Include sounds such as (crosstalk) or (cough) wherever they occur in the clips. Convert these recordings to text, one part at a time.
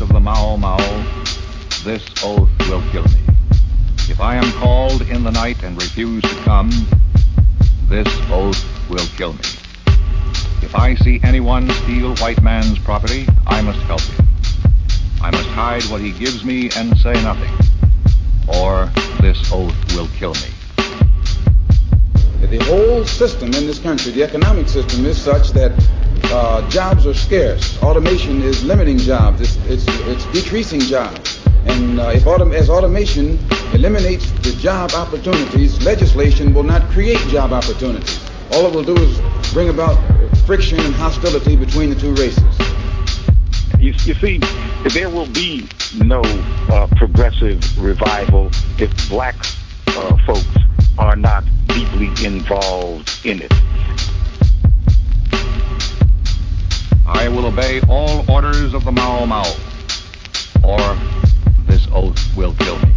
of the Mau Mau, this oath will kill me. If I am called in the night and refuse to come, this oath will kill me. If I see anyone steal white man's property, I must help him. I must hide what he gives me and say nothing, or this oath will kill me. The whole system in this country, the economic system, is such that uh, jobs are scarce. Automation is limiting jobs. It's, it's, it's decreasing jobs. And uh, if autom- as automation eliminates the job opportunities, legislation will not create job opportunities. All it will do is bring about friction and hostility between the two races. You, you see, there will be no uh, progressive revival if black uh, folks are not deeply involved in it. I will obey all orders of the Mau Mau, or this oath will kill me.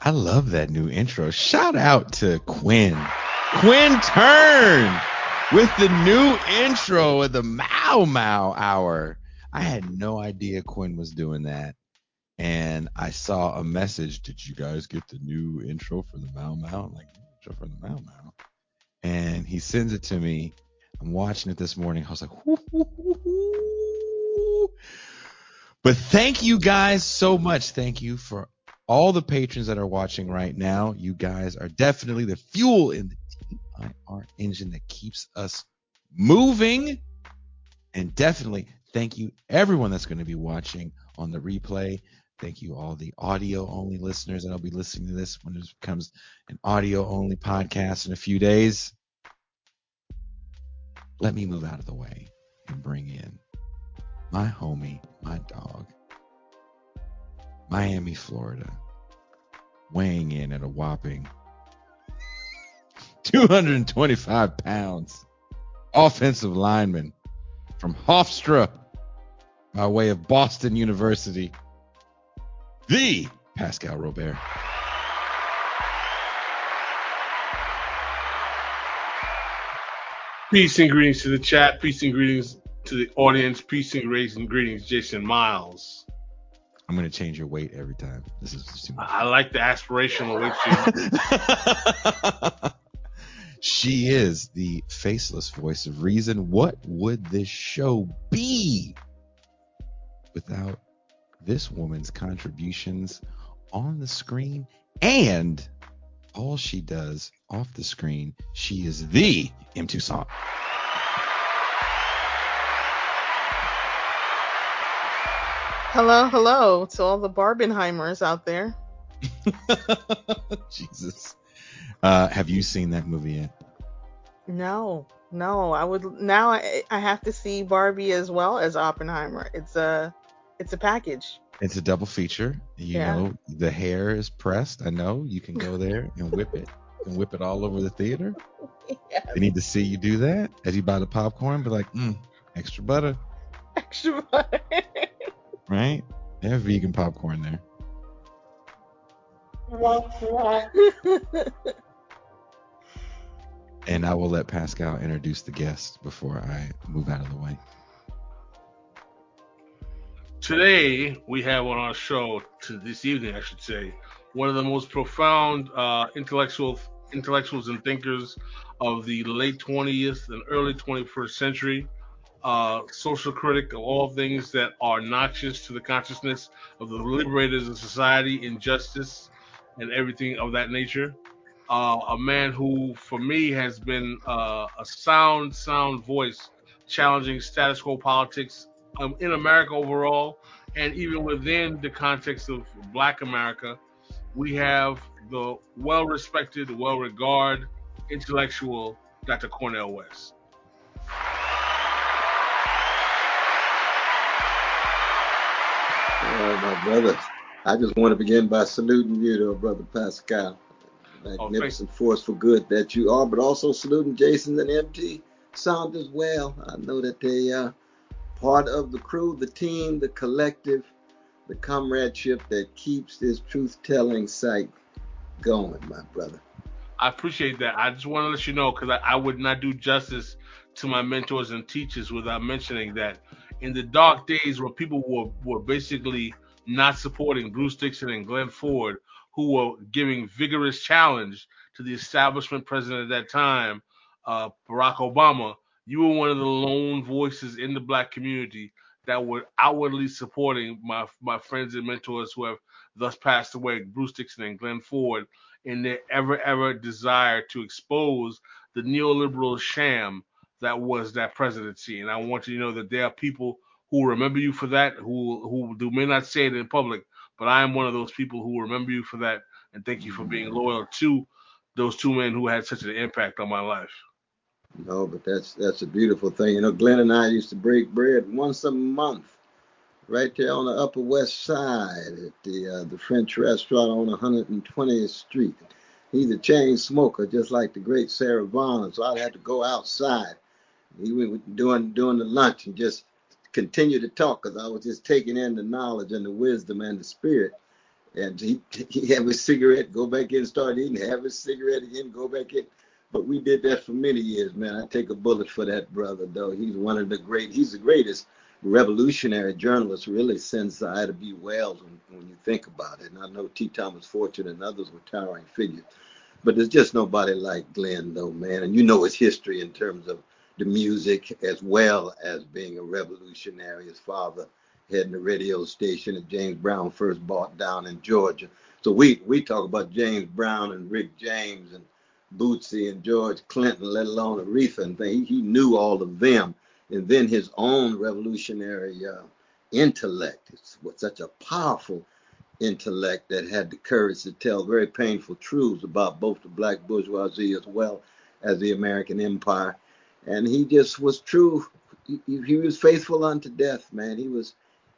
I love that new intro. Shout out to Quinn. Quinn Turn with the new intro of the Mau Mau Hour. I had no idea Quinn was doing that. And I saw a message. Did you guys get the new intro for the Mau? I'm like, intro for the Mau Mau. And he sends it to me. I'm watching it this morning. I was like, "Whoo, whoo, whoo, whoo." but thank you guys so much. Thank you for all the patrons that are watching right now. You guys are definitely the fuel in the TIR engine that keeps us moving. And definitely thank you everyone that's going to be watching on the replay. Thank you all the audio only listeners that'll be listening to this when it becomes an audio only podcast in a few days. Let me move out of the way and bring in my homie, my dog, Miami, Florida, weighing in at a whopping 225 pounds, offensive lineman from Hofstra by way of Boston University, the Pascal Robert. Peace and greetings to the chat. Peace and greetings to the audience. Peace and greetings and greetings, Jason Myles. I'm going to change your weight every time. This is too much. I like the aspirational weight. (laughs) she is the faceless voice of reason. What would this show be without this woman's contributions on the screen and all she does off the screen? She is the M Tucson. Hello, hello to all the Barbenheimers out there. (laughs) Jesus. Uh, have you seen that movie yet? No, no, I would now. I, I have to see Barbie as well as Oppenheimer. It's a, it's a package. It's a double feature. You Yeah. know, the hair is pressed. I know you can go there and whip it and whip it all over the theater. (laughs) Yeah, They need to see you do that as you buy the popcorn. Be like, mm, extra butter, extra butter. (laughs) right? They have vegan popcorn there. (laughs) And I will let Pascal introduce the guest before I move out of the way. Today we have on our show to this evening, I should say, one of the most profound uh, intellectual intellectuals and thinkers of the late 20th and early 21st century. Uh, social critic of all things that are noxious to the consciousness of the liberators of society, injustice, and everything of that nature. Uh, a man who, for me, has been uh, a sound, sound voice challenging status quo politics um, in America overall, and even within the context of Black America, we have the well-respected, well-regarded intellectual Dr. Cornel West. All right, my brother. I just want to begin by saluting you, though, brother Pascal. Magnificent force for good that you are, but also saluting Jason and MT Sound as well. I know that they are part of the crew, the team, the collective, the comradeship that keeps this truth-telling site going, my brother. I appreciate that. I just want to let you know because I, I would not do justice to my mentors and teachers without mentioning that in the dark days where people were, were basically not supporting Bruce Dixon and Glenn Ford, who were giving vigorous challenge to the establishment president at that time, uh, Barack Obama, you were one of the lone voices in the black community that were outwardly supporting my my friends and mentors who have thus passed away, Bruce Dixon and Glenn Ford, in their ever ever desire to expose the neoliberal sham that was that presidency. And I want you to know that there are people who remember you for that, who who may not say it in public, but I am one of those people who remember you for that, and thank you for being loyal to those two men who had such an impact on my life. No, but that's that's a beautiful thing. You know, Glenn and I used to break bread once a month, right there on the Upper West Side at the uh, the French restaurant on 120th Street. He's a chain smoker, just like the great Sarah Vaughan, so I'd have to go outside. He was doing doing the lunch and just continue to talk because I was just taking in the knowledge and the wisdom and the spirit. And he he have his cigarette, go back in, start eating, have his cigarette again, go back in. But we did that for many years, man. I take a bullet for that brother, though. He's one of the great. He's the greatest revolutionary journalist, really, since Ida B. Wells. When, when you think about it, and I know T. Thomas Fortune and others were towering figures, but there's just nobody like Glenn, though, man. And you know his history in terms of the music as well as being a revolutionary. His father heading the radio station that James Brown first bought down in Georgia. So we we talk about James Brown and Rick James and Bootsy and George Clinton, let alone Aretha and things. He, knew all of them. And then his own revolutionary uh, intellect. It's such a powerful intellect that had the courage to tell very painful truths about both the black bourgeoisie as well as the American empire. And he just was true. He, he was faithful unto death, man. He was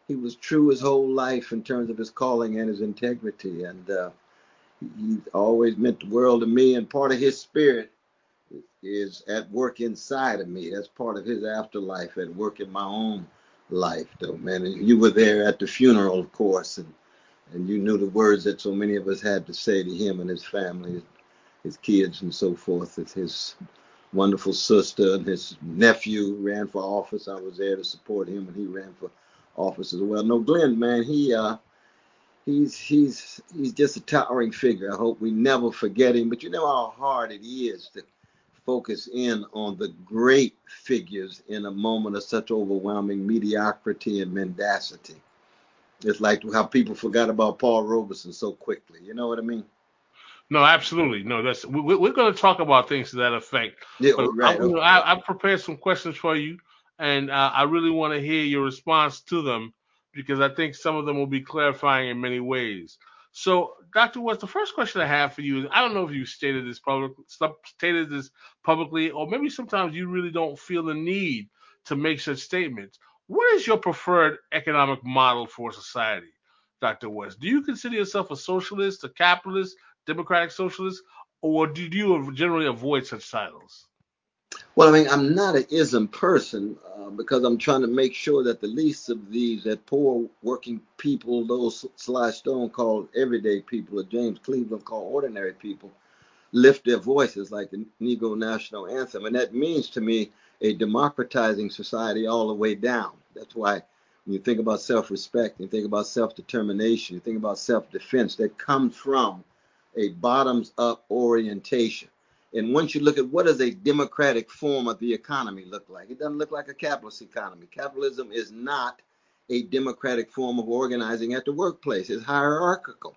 he was true his whole life in terms of his calling and his integrity. And uh, he always meant the world to me. And part of his spirit is at work inside of me. That's part of his afterlife at work in my own life, though, man. And you were there at the funeral, of course, and and you knew the words that so many of us had to say to him and his family, his kids, and so forth. His wonderful sister and his nephew ran for office. I was there to support him, and he ran for office as well. No, Glenn, man, he uh, he's he's he's just a towering figure. I hope we never forget him. But you know how hard it is to focus in on the great figures in a moment of such overwhelming mediocrity and mendacity. It's like how people forgot about Paul Robeson so quickly. You know what I mean? No, absolutely. No, that's we, we're going to talk about things to that effect. Yeah, right. I, okay. I, I prepared some questions for you, and uh, I really want to hear your response to them because I think some of them will be clarifying in many ways. So, Dr. West, the first question I have for you is I don't know if you stated this public stated this publicly, or maybe sometimes you really don't feel the need to make such statements. What is your preferred economic model for society, Dr. West? Do you consider yourself a socialist, a capitalist, democratic socialist, or do you generally avoid such titles? Well, I mean, I'm not an ism person uh, because I'm trying to make sure that the least of these, that poor working people, those Sly Stone called everyday people, or James Cleveland called ordinary people, lift their voices like the Negro National Anthem. And that means to me a democratizing society all the way down. That's why when you think about self respect, you think about self determination, you think about self defense, that comes from a bottoms up orientation. And once you look at what does a democratic form of the economy look like, it doesn't look like a capitalist economy. Capitalism is not a democratic form of organizing at the workplace. It's hierarchical.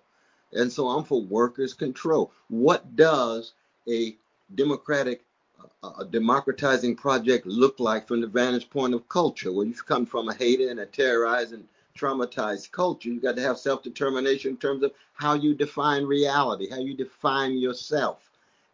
And so I'm for workers' control. What does a democratic, uh, a democratizing project look like from the vantage point of culture? Well, you've come from a hated and a terrorizing, traumatized culture. You've got to have self determination in terms of how you define reality, how you define yourself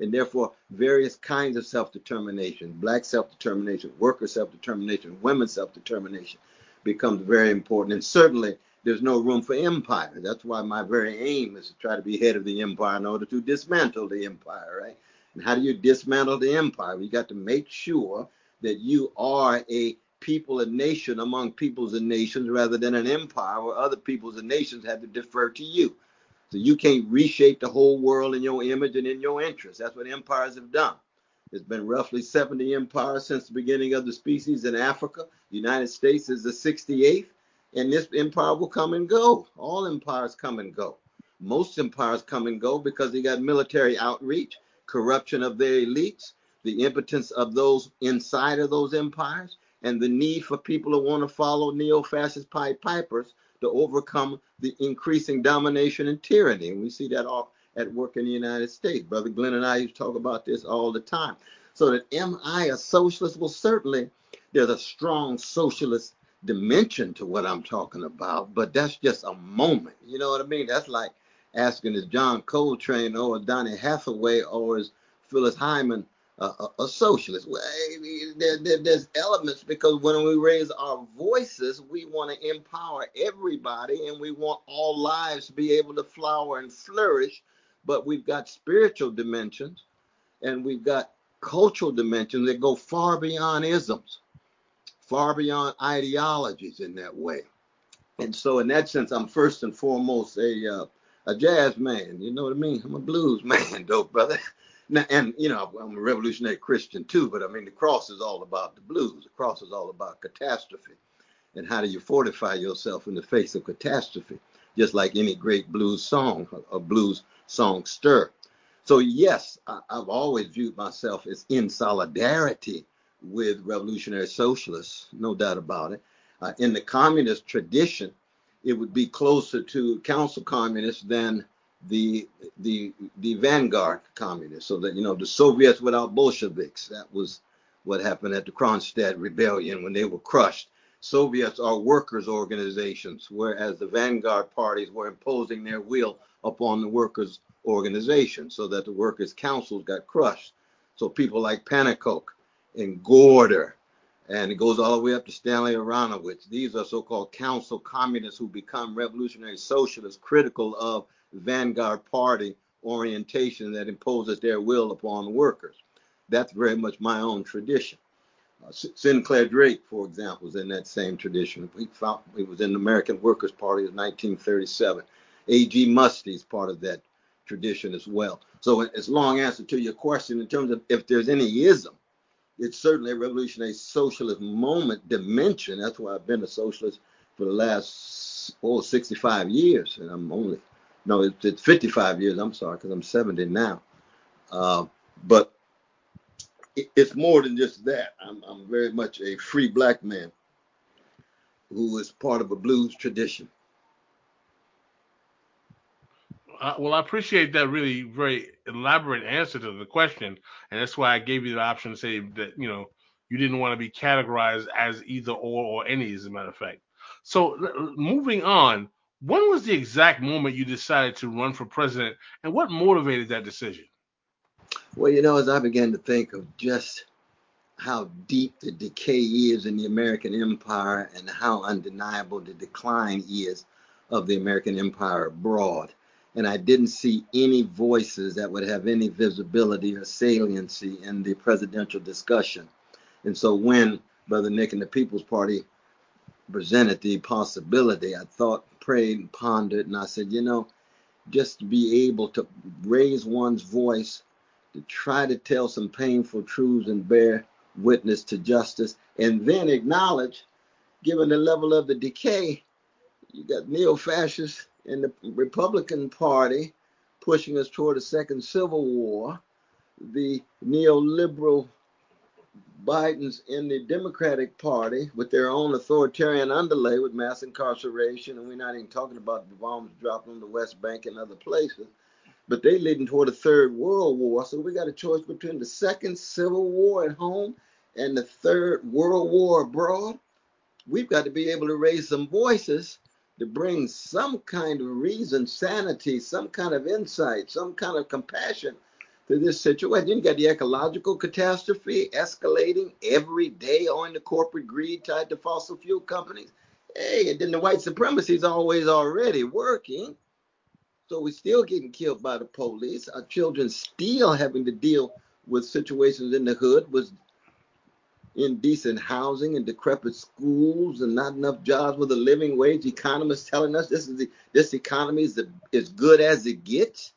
and therefore various kinds of self-determination, black self-determination, worker self-determination, women self-determination becomes very important. And certainly there's no room for empire. That's why my very aim is to try to be head of the empire in order to dismantle the empire, right? And how do you dismantle the empire? You got to make sure that you are a people and nation among peoples and nations rather than an empire where other peoples and nations have to defer to you. So you can't reshape the whole world in your image and in your interest. That's what empires have done. There's been roughly 70 empires since the beginning of the species in Africa. The United States is the 68th, and this empire will come and go. All empires come and go. Most empires come and go because they got military outreach, corruption of their elites, the impotence of those inside of those empires, and the need for people who want to follow neo-fascist pipe pipers to overcome the increasing domination and tyranny. And we see that all at work in the United States. Brother Glenn and I used to talk about this all the time. So that am I a socialist? Well, certainly there's a strong socialist dimension to what I'm talking about, but that's just a moment. You know what I mean? That's like asking is John Coltrane or Donny Hathaway or is Phyllis Hyman a, a, socialist? Well, there, there, there's elements because when we raise our voices, we want to empower everybody and we want all lives to be able to flower and flourish but we've got spiritual dimensions and we've got cultural dimensions that go far beyond isms, far beyond ideologies in that way. And so, in that sense, I'm first and foremost a uh, a jazz man. You know what I mean? I'm a blues (laughs) man, though, brother. Now, and you know, I'm a revolutionary Christian too. But I mean, the cross is all about the blues. The cross is all about catastrophe, and how do you fortify yourself in the face of catastrophe? Just like any great blues song, a blues songster. So, yes, I, have always viewed myself as in solidarity with revolutionary socialists, no doubt about it. Uh, in the communist tradition, it would be closer to council communists than the the the vanguard communists. So that you know the Soviets without Bolsheviks. That was what happened at the Kronstadt rebellion when they were crushed. Soviets are workers' organizations, whereas the vanguard parties were imposing their will upon the workers' organization so that the workers' councils got crushed. So people like Pannekoek and Gorter, and it goes all the way up to Stanley Aronowitz. These are so-called council communists who become revolutionary socialists, critical of vanguard party orientation that imposes their will upon workers. That's very much my own tradition. Uh, St. Clair Drake, for example, was in that same tradition. He, found, he was in the American Workers' Party in 1937. A.J. Muste is part of that tradition as well. So it's long answer to your question in terms of if there's any ism, it's certainly a revolutionary socialist moment dimension. That's why I've been a socialist for the last oh 65 years, and I'm only no, it's, it's 55 years. I'm sorry, because I'm 70 now. Uh, but it's more than just that. I'm, I'm very much a free black man who is part of a blues tradition. Uh, well, I appreciate that really very elaborate answer to the question, and that's why I gave you the option to say that you know you didn't want to be categorized as either or or any, as a matter of fact. So moving on, when was the exact moment you decided to run for president, and what motivated that decision? Well, you know, as I began to think of just how deep the decay is in the American empire and how undeniable the decline is of the American empire abroad. And I didn't see any voices that would have any visibility or saliency in the presidential discussion. And so when Brother Nick and the People's Party presented the possibility, I thought, prayed, and pondered, and I said, you know, just to be able to raise one's voice to try to tell some painful truths and bear witness to justice, and then acknowledge, given the level of the decay, you got neo fascists in the Republican Party pushing us toward a second civil war, the neoliberal Bidens in the Democratic Party with their own authoritarian underlay with mass incarceration, and we're not even talking about the bombs dropped on the West Bank and other places but they're leading toward a third world war. So we got a choice between the second civil war at home and the third world war abroad. We've got to be able to raise some voices to bring some kind of reason, sanity, some kind of insight, some kind of compassion to this situation. You got the ecological catastrophe escalating every day on the corporate greed tied to fossil fuel companies. Hey, and then the white supremacy is always already working. So we're still getting killed by the police. Our children still having to deal with situations in the hood with indecent housing and decrepit schools and not enough jobs with a living wage. Economists telling us this is the, this economy is the, as good as it gets,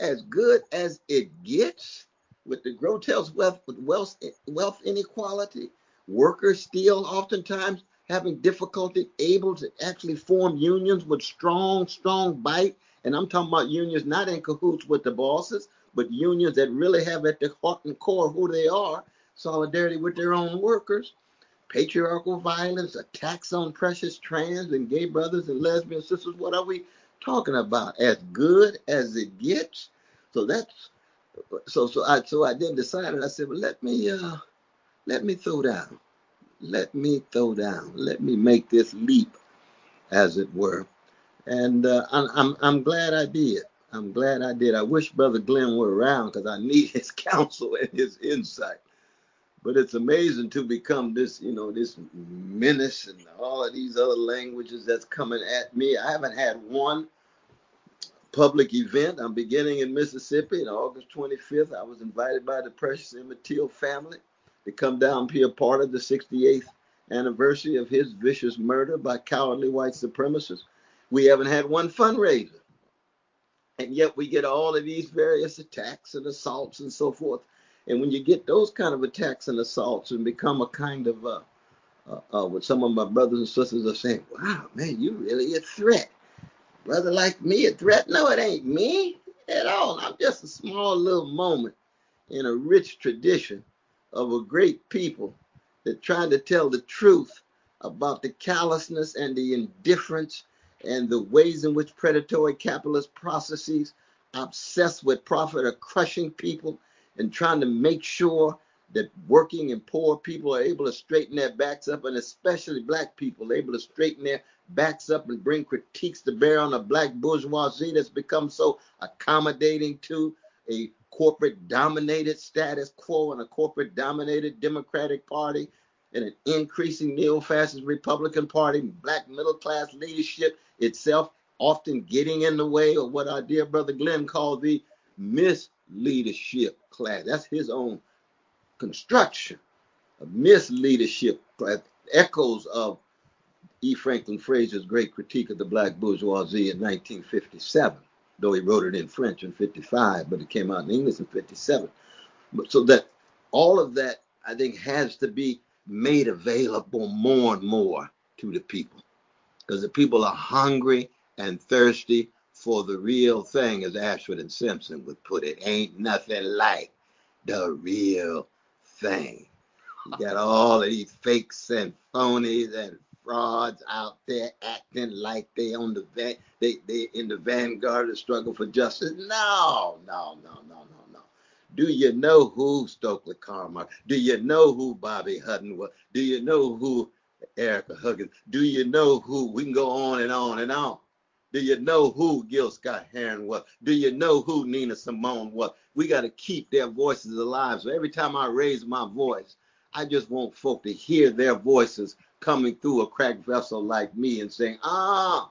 as good as it gets, with the grotesque wealth wealth wealth inequality. Workers still oftentimes having difficulty able to actually form unions with strong, strong bite. And I'm talking about unions not in cahoots with the bosses, but unions that really have at the heart and core who they are solidarity with their own workers, patriarchal violence, attacks on precious trans and gay brothers and lesbian sisters. What are we talking about? As good as it gets. So that's so so I so I then decided. I said, well, let me uh let me throw down, let me throw down, let me make this leap, as it were. And uh, I'm, I'm I'm glad I did. I'm glad I did. I wish Brother Glenn were around because I need his (laughs) counsel and his insight. But it's amazing to become this, you know, this menace and all of these other languages that's coming at me. I haven't had one public event. I'm beginning in Mississippi on August 25th. I was invited by the Precious Emmett Till family to come down and be a part of the 68th anniversary of his vicious murder by cowardly white supremacists. We haven't had one fundraiser. And yet we get all of these various attacks and assaults and so forth. And when you get those kind of attacks and assaults and become a kind of, uh, uh, uh, what some of my brothers and sisters are saying, wow, man, you really a threat. Brother like me a threat? No, it ain't me at all. I'm just a small little moment in a rich tradition of a great people that trying to tell the truth about the callousness and the indifference and the ways in which predatory capitalist processes obsessed with profit are crushing people and trying to make sure that working and poor people are able to straighten their backs up, and especially black people able to straighten their backs up and bring critiques to bear on a black bourgeoisie that's become so accommodating to a corporate dominated status quo and a corporate dominated Democratic Party and an increasing neo fascist Republican Party, black middle class leadership itself often getting in the way of what our dear brother Glenn called the misleadership class. That's his own construction. A misleadership class. Echoes of E. Franklin Frazier's great critique of the black bourgeoisie in 1957, though he wrote it in French in 55, but it came out in English in 57. But so that all of that, I think, has to be made available more and more to the people because the people are hungry and thirsty for the real thing, as Ashford and Simpson would put it. Ain't nothing like the real thing. You got all of these fakes and phonies and frauds out there acting like they on the van, they they in the vanguard of the struggle for justice. No, no, no, no, no, no. Do you know who Stokely Carmichael? Do you know who Bobby Hutton was? Do you know who Ericka Huggins? Do you know who? We can go on and on and on. Do you know who Gil Scott Heron was? Do you know who Nina Simone was? We got to keep their voices alive. So every time I raise my voice, I just want folk to hear their voices coming through a cracked vessel like me and saying, ah,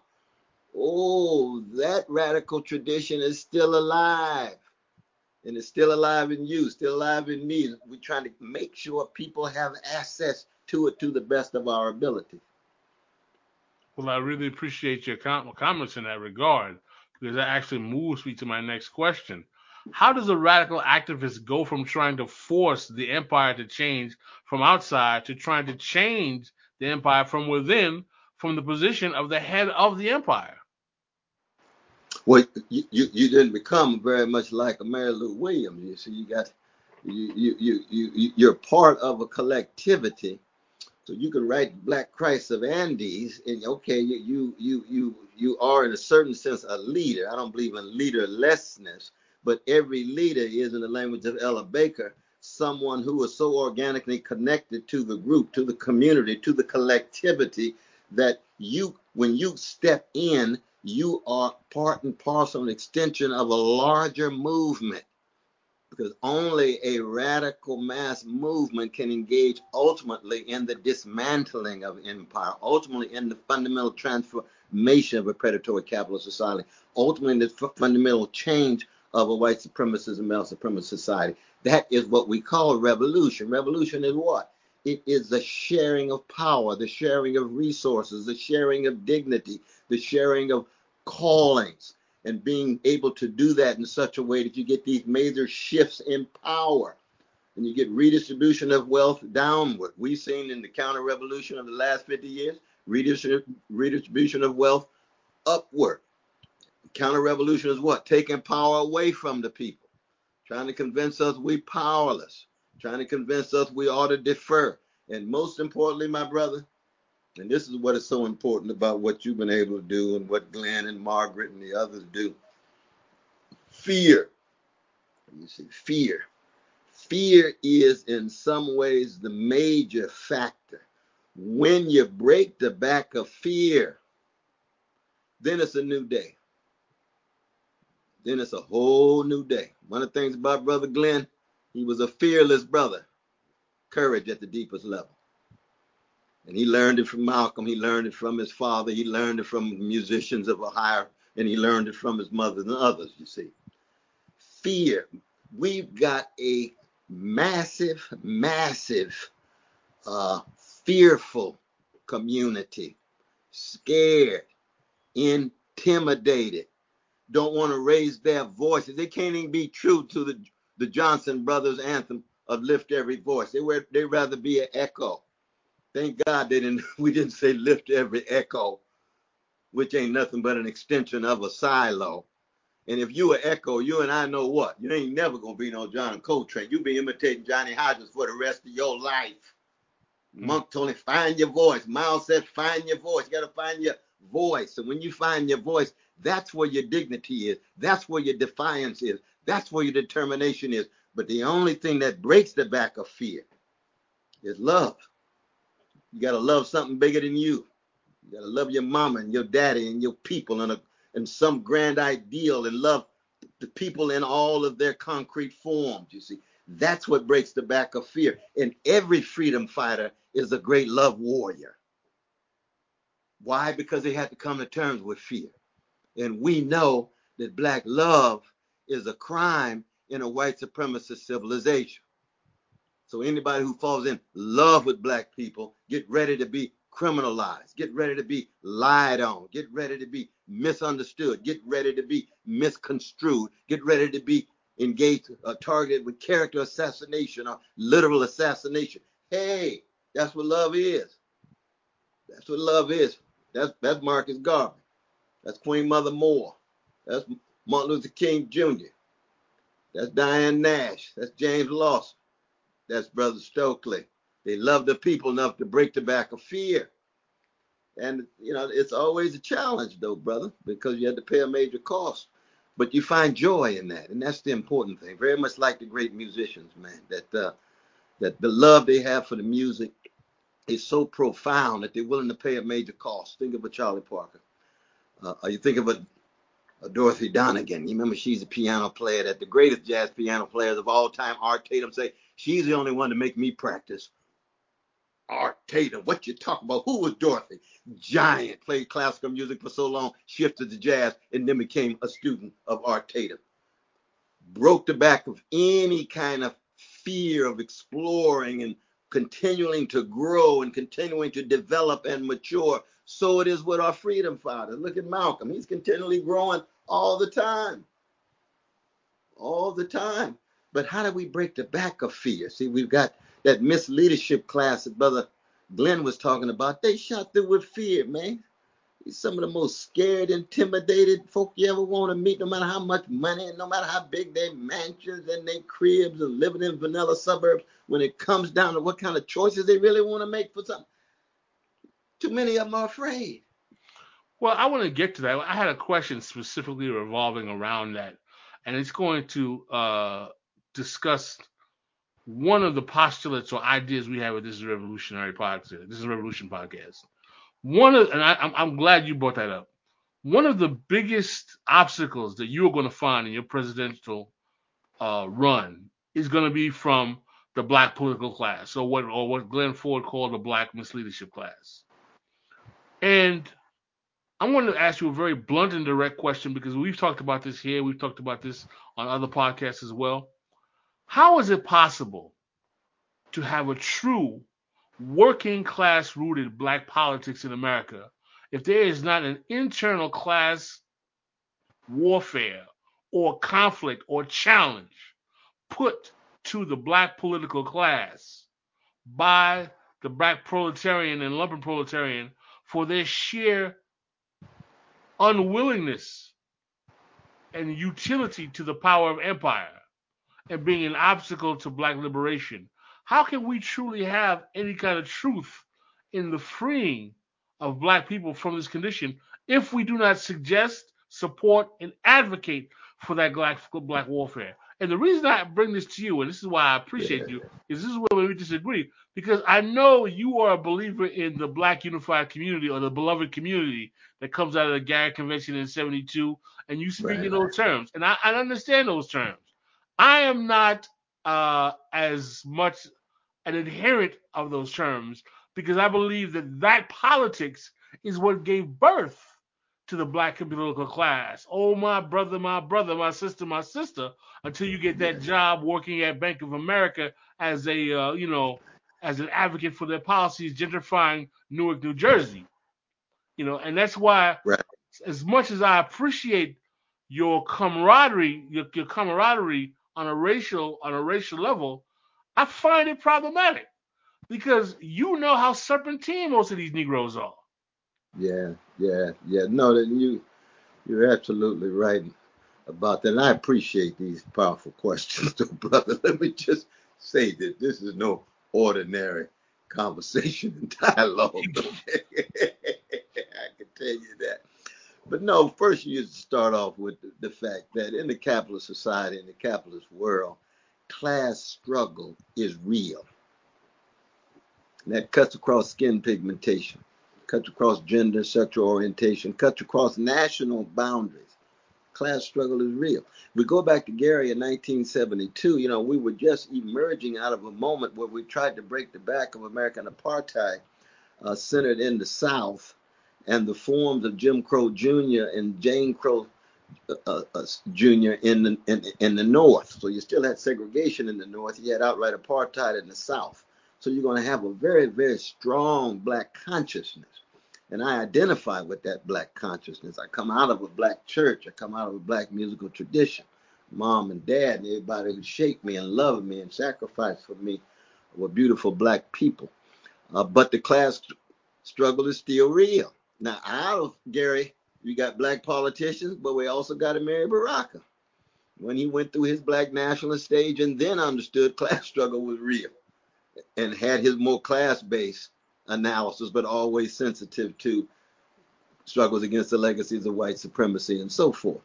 oh, that radical tradition is still alive. And it's still alive in you, still alive in me. We're trying to make sure people have access to it to the best of our ability. Well, I really appreciate your comments in that regard because that actually moves me to my next question. How does a radical activist go from trying to force the empire to change from outside to trying to change the empire from within from the position of the head of the empire? Well, you, you, you didn't become very much like a Mary Lou Williams. You see, you got you you you you you're part of a collectivity. So you can write Black Christ of Andes, and okay, you you you you you are in a certain sense a leader. I don't believe in leaderlessness, but every leader is, in the language of Ella Baker, someone who is so organically connected to the group, to the community, to the collectivity that you, when you step in, you are part and parcel and extension of a larger movement. Because only a radical mass movement can engage ultimately in the dismantling of empire, ultimately in the fundamental transformation of a predatory capitalist society, ultimately in the fundamental change of a white supremacist and male supremacist society. That is what we call revolution. Revolution is what? It is the sharing of power, the sharing of resources, the sharing of dignity, the sharing of callings, and being able to do that in such a way that you get these major shifts in power and you get redistribution of wealth downward. We've seen in the counter revolution of the last 50 years, redistribution of wealth upward. Counter revolution is what? Taking power away from the people, trying to convince us we're powerless, trying to convince us we ought to defer. And most importantly, my brother, and this is what is so important about what you've been able to do and what Glenn and Margaret and the others do fear. You see, fear. Fear is in some ways the major factor. When you break the back of fear, then it's a new day. Then it's a whole new day. One of the things about Brother Glenn, he was a fearless brother, courage at the deepest level. And he learned it from Malcolm. He learned it from his father. He learned it from musicians of a higher, and he learned it from his mother and others, you see. Fear. We've got a massive, massive, uh, fearful community, scared, intimidated, don't want to raise their voices. They can't even be true to the, the Johnson Brothers anthem of lift every voice. They were they rather be an echo. Thank God they didn't (laughs) we didn't say lift every echo, which ain't nothing but an extension of a silo. And if you an echo, you and I know what? You ain't never gonna be no John Coltrane. You be imitating Johnny Hodges for the rest of your life. Mm. Monk told him, find your voice. Miles said, find your voice. You gotta find your voice. And when you find your voice, that's where your dignity is. That's where your defiance is. That's where your determination is. But the only thing that breaks the back of fear is love. You got to love something bigger than you. You got to love your mama and your daddy and your people and, a, and some grand ideal and love the people in all of their concrete forms. You see, that's what breaks the back of fear. And every freedom fighter is a great love warrior. Why? Because they had to come to terms with fear. And we know that black love is a crime in a white supremacist civilization. So anybody who falls in love with black people, get ready to be criminalized, get ready to be lied on, get ready to be misunderstood, get ready to be misconstrued, get ready to be engaged, uh, targeted with character assassination or literal assassination. Hey, that's what love is. That's what love is. That's that's Marcus Garvey. That's Queen Mother Moore. That's Martin Luther King Jr. That's Diane Nash. That's James Lawson. That's Brother Stokely. They love the people enough to break the back of fear. And, you know, it's always a challenge, though, brother, because you have to pay a major cost. But you find joy in that. And that's the important thing. Very much like the great musicians, man, that, uh, that the love they have for the music is so profound that they're willing to pay a major cost. Think of a Charlie Parker. Uh, you think of a, Uh, Dorothy Donegan. You remember she's a piano player that the greatest jazz piano players of all time, Art Tatum, say she's the only one to make me practice. Art Tatum, what you talking about? Who was Dorothy? Giant, played classical music for so long, shifted to jazz, and then became a student of Art Tatum. Broke the back of any kind of fear of exploring and continuing to grow and continuing to develop and mature so it is with our freedom fighters. Look at Malcolm. He's continually growing all the time. All the time. But how do we break the back of fear? See, we've got that misleadership class that Brother Glenn was talking about. They shot through with fear, man. He's some of the most scared, intimidated folk you ever want to meet, no matter how much money and no matter how big their mansions and their cribs and living in vanilla suburbs. When it comes down to what kind of choices they really want to make for something, too many of them are afraid. Well, I want to get to that. I had a question specifically revolving around that, and it's going to uh, discuss one of the postulates or ideas we have with this revolutionary podcast. This is a revolution podcast. One of, and I, I'm, I'm glad you brought that up. One of the biggest obstacles that you are going to find in your presidential uh, run is going to be from the black political class, or what, or what Glenn Ford called the black misleadership class. And I want to ask you a very blunt and direct question because we've talked about this here, we've talked about this on other podcasts as well. How is it possible to have a true working class rooted black politics in America, if there is not an internal class warfare or conflict or challenge put to the black political class by the black proletarian and lumpen proletarian for their sheer unwillingness and utility to the power of empire and being an obstacle to black liberation. How can we truly have any kind of truth in the freeing of black people from this condition if we do not suggest, support, and advocate for that black, black warfare? And the reason I bring this to you, and this is why I appreciate yeah. you, is this is where we disagree. Because I know you are a believer in the black unified community or the beloved community that comes out of the Gary Convention in 72, and you speak right. in those terms. And I, I, understand those terms. I am not uh, as much an adherent of those terms because I believe that that politics is what gave birth to the black political class. Oh, my brother, my brother, my sister, my sister, until you get that job working at Bank of America as a, uh, you know, as an advocate for their policies, gentrifying Newark, New Jersey. You know, and that's why, right. as much as I appreciate your camaraderie, your, your camaraderie on a racial on a racial level, I find it problematic because you know how serpentine most of these Negroes are. Yeah, yeah, yeah. No, then you you're absolutely right about that. And I appreciate these powerful questions, (laughs) though, brother. Let me just say that this is no ordinary conversation and dialogue. (laughs) (laughs) I can tell you that. But no, first you start off with the fact that in the capitalist society, in the capitalist world, class struggle is real. And that cuts across skin pigmentation cuts across gender, sexual orientation, cuts across national boundaries. Class struggle is real. We go back to Gary in 1972. You know, we were just emerging out of a moment where we tried to break the back of American apartheid, uh, centered in the South, and the forms of Jim Crow Jr. and Jane Crow uh, uh Jr. in the in, in the North. So you still had segregation in the North. You had outright apartheid in the South. So you're going to have a very, very strong black consciousness. And I identify with that black consciousness. I come out of a black church. I come out of a black musical tradition. Mom and dad and everybody who shaped me and loved me and sacrificed for me were beautiful black people. Uh, but the class struggle is still real. Now, out of Gary, we got black politicians, but we also got Amiri Baraka when he went through his black nationalist stage and then understood (laughs) class struggle was real and had his more class-based analysis, but always sensitive to struggles against the legacies of white supremacy and so forth.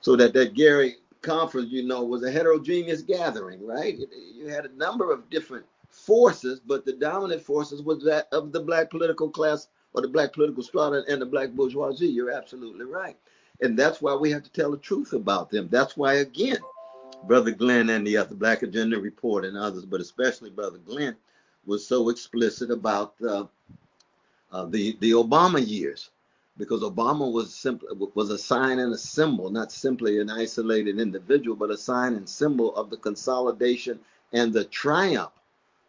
So that that Gary conference, you know, was a heterogeneous gathering, right? You had a number of different forces, but the dominant forces was that of the black political class or the black political strata and the black bourgeoisie. You're absolutely right. And that's why we have to tell the truth about them. That's why, again, Brother Glenn and the other Black Agenda Report and others, but especially Brother Glenn, was so explicit about uh, uh, the the Obama years, because Obama was simply was a sign and a symbol, not simply an isolated individual, but a sign and symbol of the consolidation and the triumph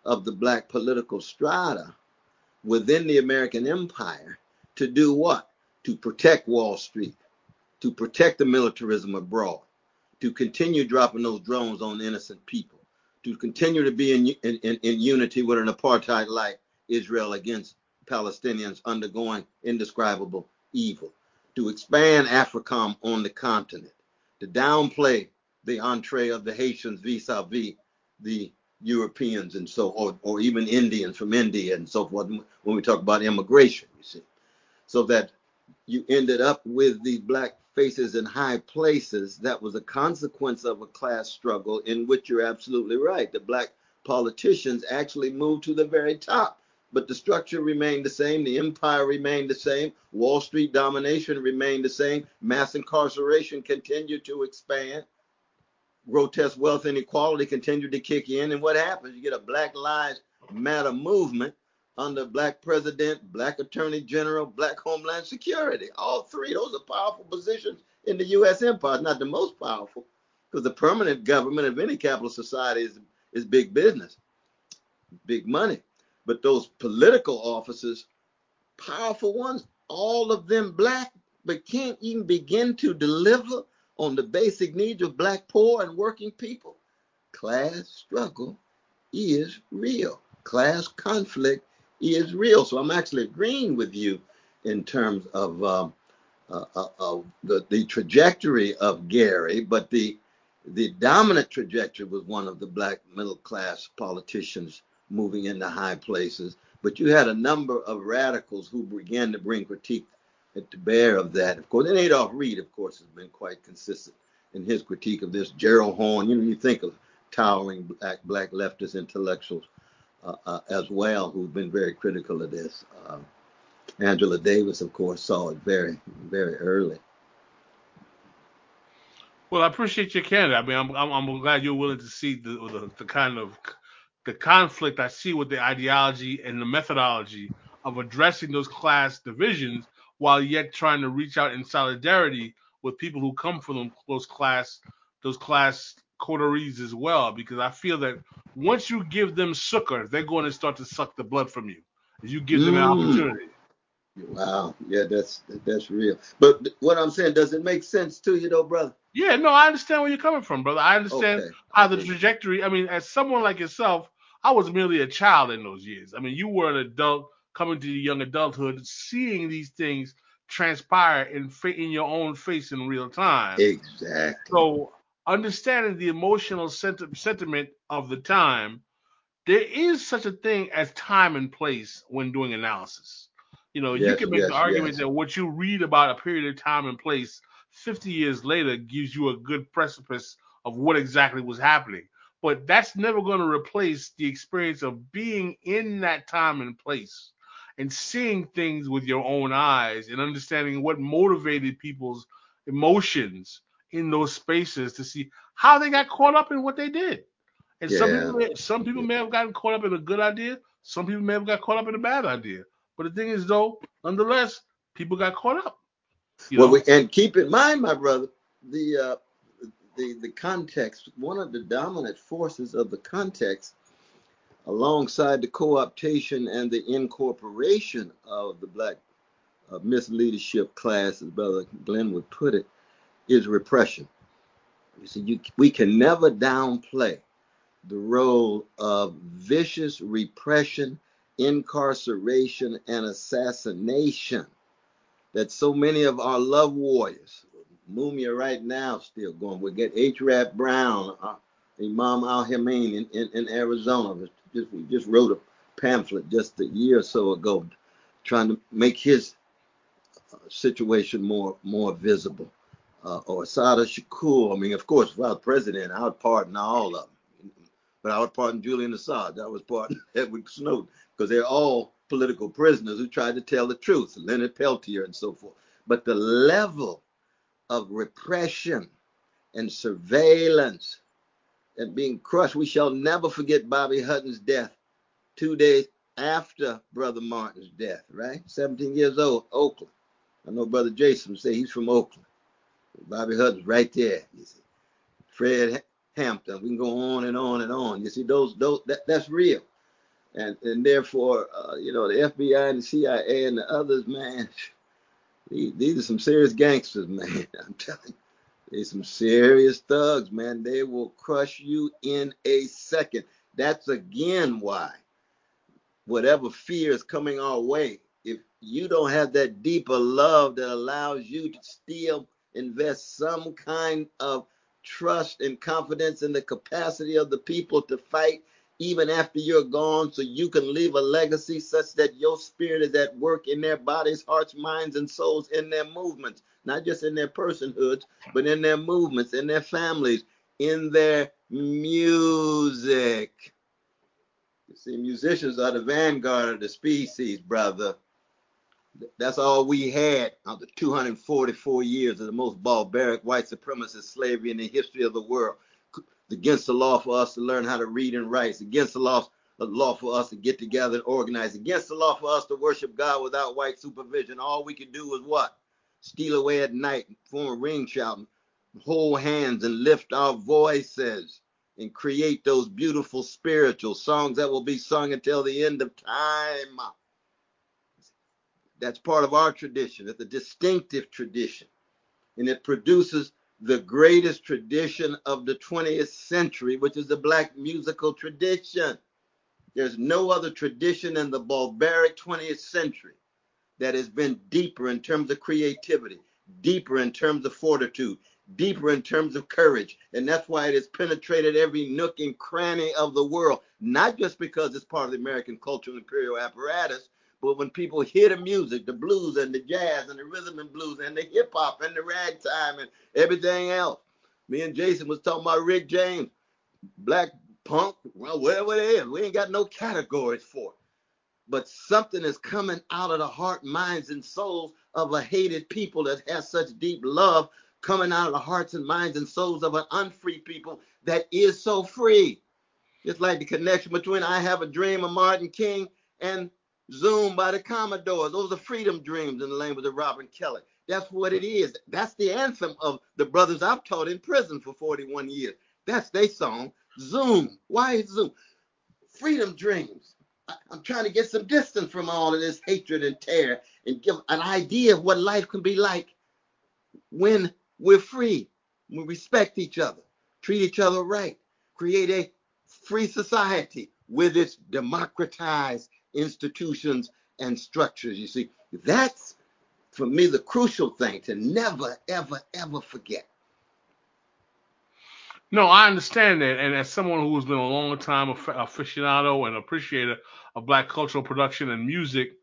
of the black political strata within the American empire to do what? To protect Wall Street, to protect the militarism abroad, to continue dropping those drones on innocent people, to continue to be in, in, in unity with an apartheid like Israel against Palestinians undergoing indescribable evil, to expand AFRICOM on the continent, to downplay the entree of the Haitians vis-a-vis the Europeans and so, or, or even Indians from India and so forth, when we talk about immigration, you see. So that you ended up with these black faces in high places, that was a consequence of a class struggle in which you're absolutely right. The black politicians actually moved to the very top, but the structure remained the same. The empire remained the same. Wall Street domination remained the same. Mass incarceration continued to expand. Grotesque wealth inequality continued to kick in. And what happens? You get a Black Lives Matter movement under black president, black attorney general, black homeland security. All three, those are powerful positions in the U.S. empire. Not the most powerful, because the permanent government of any capitalist society is, is big business, big money. But those political officers, powerful ones, all of them black, but can't even begin to deliver on the basic needs of black, poor, and working people. Class struggle is real. Class conflict is real. So I'm actually agreeing with you in terms of um, uh, uh, uh, the, the trajectory of Gary, but the the dominant trajectory was one of the black middle class politicians moving into high places. But you had a number of radicals who began to bring critique to bear of that. Of course, and Adolph Reed, of course, has been quite consistent in his critique of this. Gerald Horne, you know, you think of towering black, black leftist intellectuals uh, uh, as well who've been very critical of this. Uh, Angela Davis, of course, saw it very, very early. Well, I appreciate your candor. I mean, I'm, I'm, I'm glad you're willing to see the, the, the kind of the conflict I see with the ideology and the methodology of addressing those class divisions while yet trying to reach out in solidarity with people who come from those class those class coteries as well. Because I feel that once you give them succor, they're going to start to suck the blood from you. You give them an mm. opportunity. Wow, yeah, that's that's real. But what I'm saying, does it make sense to you, though, brother? Yeah, no, I understand where you're coming from, brother. I understand okay. how the trajectory. I mean, as someone like yourself, I was merely a child in those years. I mean, you were an adult coming to the young adulthood, seeing these things transpire in in your own face in real time. Exactly. So understanding the emotional senti- sentiment of the time, there is such a thing as time and place when doing analysis. You know, yes, you can make yes, the argument yes. that what you read about a period of time and place 50 years later gives you a good precipice of what exactly was happening. But that's never going to replace the experience of being in that time and place and seeing things with your own eyes and understanding what motivated people's emotions in those spaces to see how they got caught up in what they did. And yeah. some people, some people may have gotten caught up in a good idea. Some people may have got caught up in a bad idea. But the thing is, though, nonetheless, people got caught up. well, we, and keep in mind, my brother, the uh, the the context. One of the dominant forces of the context, alongside the co-optation and the incorporation of the black uh, misleadership class, as Brother Glen would put it, is repression. You see, you, we can never downplay the role of vicious repression incarceration, and assassination that so many of our love warriors, Mumia right now still going, we get H. Rap Brown, uh, Imam Al-Amin in, in, in, Arizona. Just, we just wrote a pamphlet just a year or so ago trying to make his uh, situation more more visible. Uh, or Assata Shakur. I mean, of course, was president, I would pardon all of them. But I would pardon Julian Assange. I was pardon (laughs) Edward Snowden because they're all political prisoners who tried to tell the truth, Leonard Peltier and so forth. But the level of repression and surveillance and being crushed, we shall never forget Bobby Hutton's death two days after Brother Martin's death, right? 17 years old, Oakland. I know Brother Jason say he's from Oakland. Bobby Hutton's right there. You see, Fred Hampton. We can go on and on and on. You see, those those that, that's real and and therefore, uh, you know, the FBI and the CIA and the others, man, (laughs) these, these are some serious gangsters, man. (laughs) I'm telling you, they're some serious thugs, man. They will crush you in a second. That's again why, whatever fear is coming our way, if you don't have that deeper love that allows you to still invest some kind of trust and confidence in the capacity of the people to fight even after you're gone, so you can leave a legacy such that your spirit is at work in their bodies, hearts, minds, and souls, in their movements, not just in their personhoods, but in their movements, in their families, in their music. You see, musicians are the vanguard of the species, brother. That's all we had after 244 years of the most barbaric white supremacist slavery in the history of the world against the law for us to learn how to read and write. It's against the law, the law for us to get together and organize. against the law for us to worship God without white supervision. All we could do was what? Steal away at night, form a ring shout, hold hands and lift our voices and create those beautiful spiritual songs that will be sung until the end of time. That's part of our tradition. It's a distinctive tradition. And it produces the greatest tradition of the 20th century, which is the black musical tradition. There's no other tradition in the barbaric 20th century that has been deeper in terms of creativity, deeper in terms of fortitude, deeper in terms of courage. And that's why it has penetrated every nook and cranny of the world, not just because it's part of the American cultural imperial apparatus, but when people hear the music, the blues and the jazz and the rhythm and blues and the hip hop and the ragtime and everything else. Me and Jason was talking about Rick James, black punk, well, whatever it is. We ain't got no categories for it. But something is coming out of the heart, minds, and souls of a hated people that has such deep love coming out of the hearts and minds and souls of an unfree people that is so free. It's like the connection between I Have a Dream of Martin King and Zoom by the Commodores. Those are freedom dreams in the language of Robin Kelley. That's what it is. That's the anthem of the brothers I've taught in prison for 41 years. That's their song. Zoom. Why is Zoom? Freedom dreams. I'm trying to get some distance from all of this hatred and terror and give an idea of what life can be like when we're free, we respect each other, treat each other right, create a free society with its democratized institutions and structures. You see, that's for me the crucial thing to never, ever, ever forget. No, I understand that, and as someone who has been a long time aficionado and appreciator of black cultural production and music,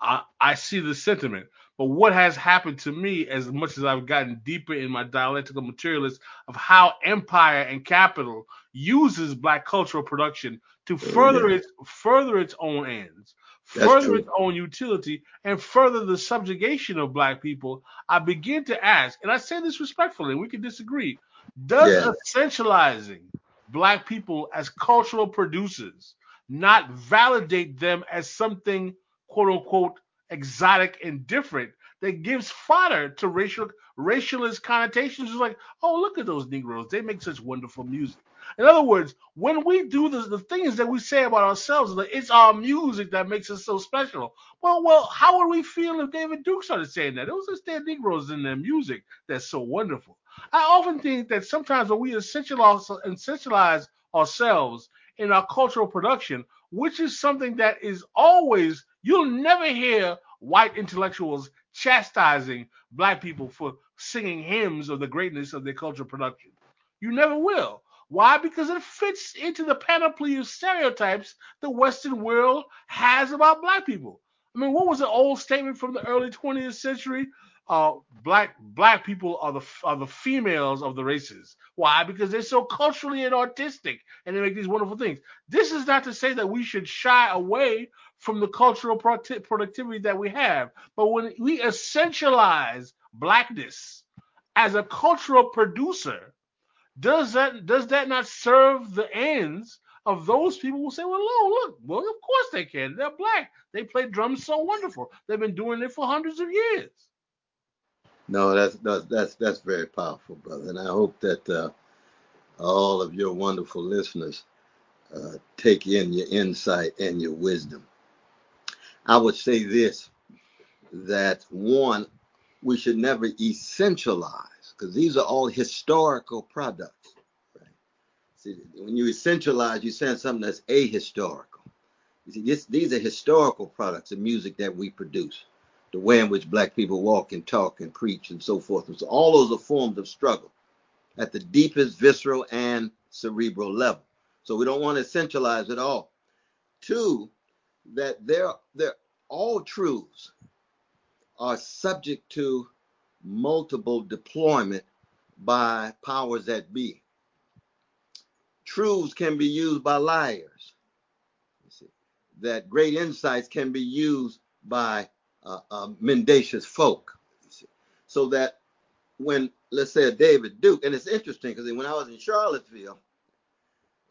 I, I see the sentiment. But what has happened to me, as much as I've gotten deeper in my dialectical materialist of how empire and capital uses black cultural production to further its further its own ends, That's further true. its own utility, and further the subjugation of black people, I begin to ask, and I say this respectfully, and we can disagree, does yeah. essentializing black people as cultural producers not validate them as something quote unquote exotic and different that gives fodder to racial racialist connotations. It's like, oh, look at those Negroes. They make such wonderful music. In other words, when we do the, the things that we say about ourselves, it's our music that makes us so special. Well, well, how would we feel if David Duke started saying that? It was just their Negroes in their music that's so wonderful. I often think that sometimes when we essentialize, essentialize ourselves in our cultural production, which is something that is always, you'll never hear white intellectuals chastising black people for singing hymns of the greatness of their cultural production. You never will. Why? Because it fits into the panoply of stereotypes the Western world has about black people. I mean, what was the old statement from the early 20th century? Uh, black black people are the are the females of the races. Why? Because they're so culturally and artistic, and they make these wonderful things. This is not to say that we should shy away from the cultural productivity that we have. But when we essentialize blackness as a cultural producer, does that does that not serve the ends of those people who say, well, look, look, well, of course they can. They're black. They play drums so wonderful. They've been doing it for hundreds of years. No, that's that's that's, that's very powerful, brother. And I hope that uh, all of your wonderful listeners uh, take in your insight and your wisdom. I would say this that one, we should never essentialize because these are all historical products. Right? See, when you essentialize, you're saying something that's ahistorical. You see, this, these are historical products of music that we produce, the way in which black people walk and talk and preach and so forth. And so all those are forms of struggle at the deepest visceral and cerebral level. So we don't want to essentialize it all. Two, that they're, they're all truths are subject to multiple deployment by powers that be. Truths can be used by liars. That great insights can be used by uh, uh, mendacious folk. So that when, let's say, a David Duke, and it's interesting because when I was in Charlottesville,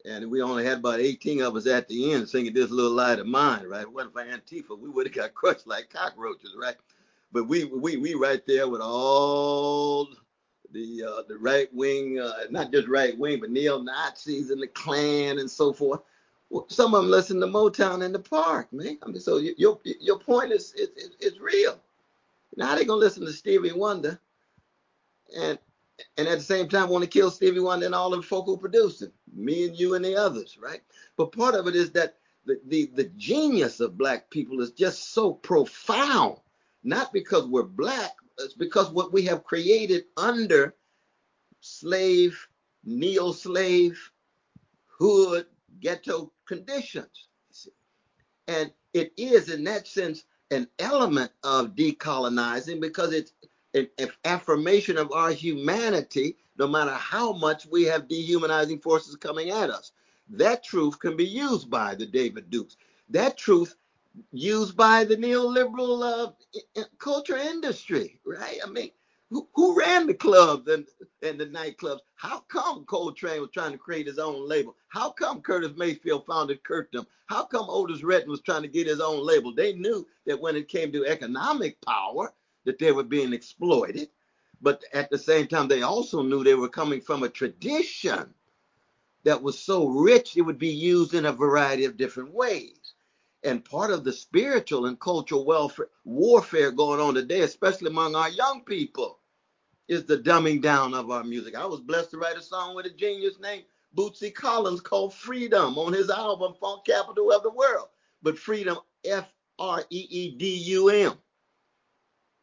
and we only had about 18 of us at the end singing this little light of mine, right? What if it Antifa, we would have got (laughs) crushed like cockroaches, right? But we we we right there with all the uh, the right wing, uh, not just right wing, but neo Nazis and the Klan and so forth. Some of them listen to Motown in the park, man. I mean, so your your point is is, is real. Now they gonna listen to Stevie Wonder, and and at the same time want to kill Stevie Wonder and all the folk who produced him, me and you and the others, right? But part of it is that the, the, the genius of black people is just so profound, not because we're black, it's because what we have created under slave, neo-slave, hood, ghetto conditions. And it is in that sense an element of decolonizing because it's an affirmation of our humanity, no matter how much we have dehumanizing forces coming at us. That truth can be used by the David Dukes. That truth used by the neoliberal uh, culture industry, right? I mean, who, who ran the clubs and, and the nightclubs? How come Coltrane was trying to create his own label? How come Curtis Mayfield founded Curtom? How come Otis Redding was trying to get his own label? They knew that when it came to economic power, that they were being exploited. But at the same time, they also knew they were coming from a tradition that was so rich it would be used in a variety of different ways. And part of the spiritual and cultural welfare warfare going on today, especially among our young people, is the dumbing down of our music. I was blessed to write a song with a genius named Bootsy Collins called Freedom on his album Funk Capital of the World. But freedom, F R E E D U M.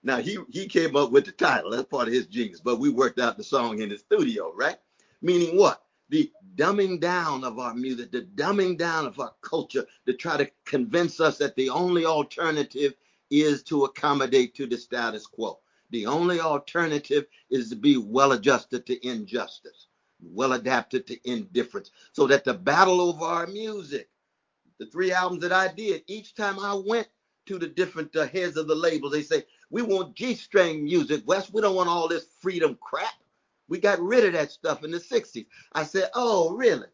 Now he he came up with the title. That's part of his genius. But we worked out the song in the studio, right? Meaning what? the dumbing down of our music, the dumbing down of our culture to try to convince us that the only alternative is to accommodate to the status quo. The only alternative is to be well adjusted to injustice, well adapted to indifference, so that the battle over our music, the three albums that I did, each time I went to the different uh, heads of the labels, they say, we want G-string music, Wes. We don't want all this freedom crap. We got rid of that stuff in the 60s. I said, oh, really?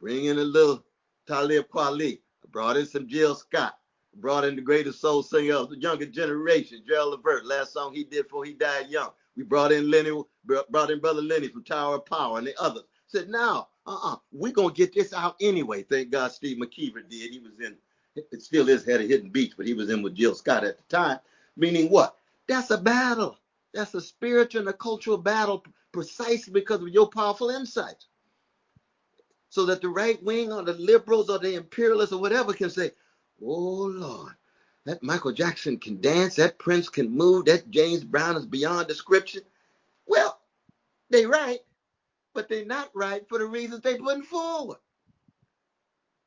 Bring in a little Talib Kweli. I brought in some Jill Scott. I brought in the greatest soul singer of the younger generation, Gerald Levert. Last song he did before he died young. We brought in Lenny, brought in Brother Lenny from Tower of Power and the others. Said, now, uh-uh, we're going to get this out anyway. Thank God Steve McKeever did. He was in, it still is head of Hidden Beach, but he was in with Jill Scott at the time. Meaning what? That's a battle. That's a spiritual and a cultural battle precisely because of your powerful insight. So that the right wing or the liberals or the imperialists or whatever can say, oh Lord, that Michael Jackson can dance, that Prince can move, that James Brown is beyond description. Well, they're right, but they're not right for the reasons they putting forward.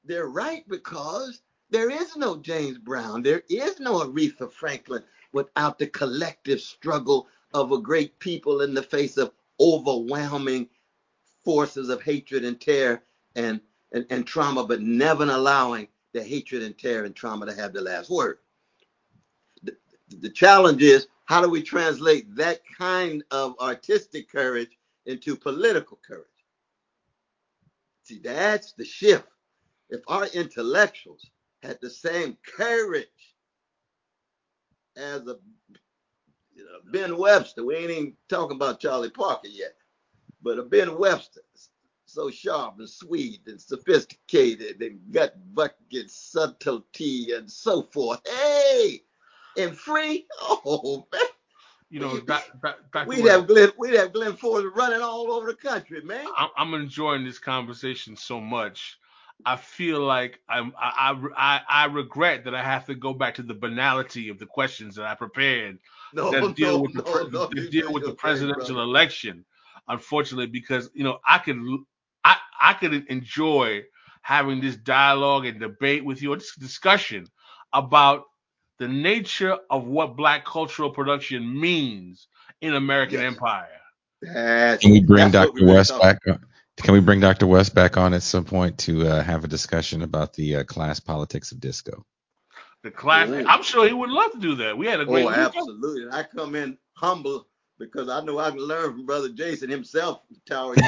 They're right because there is no James Brown, there is no Aretha Franklin without the collective struggle of a great people in the face of overwhelming forces of hatred and terror and, and, and trauma, but never allowing the hatred and terror and trauma to have the last word. The, the challenge is how do we translate that kind of artistic courage into political courage? See, that's the shift. If our intellectuals had the same courage as a Ben Webster. We ain't even talking about Charlie Parker yet. But a Ben Webster, so sharp and sweet and sophisticated and gut bucket subtlety and so forth. Hey, and free. Oh man. You know, back, back, back we'd have Glen, we'd have Glen Ford running all over the country, man. I'm enjoying this conversation so much. I feel like I'm, I, I, I regret that I have to go back to the banality of the questions that I prepared no, that (laughs) deal no, with the, no, no, that deal with the presidential election. Unfortunately, because you know I could I I could enjoy having this dialogue and debate with you, or this discussion about the nature of what black cultural production means in American yes. empire. That's, Can we bring Dr. West back on? Can we bring Dr. West back on at some point to uh, have a discussion about the uh, class politics of disco? The class. Ooh. I'm sure he would love to do that. We had a great. Oh, absolutely. I come in humble because I know I can learn from Brother Jason himself. Tower. (laughs)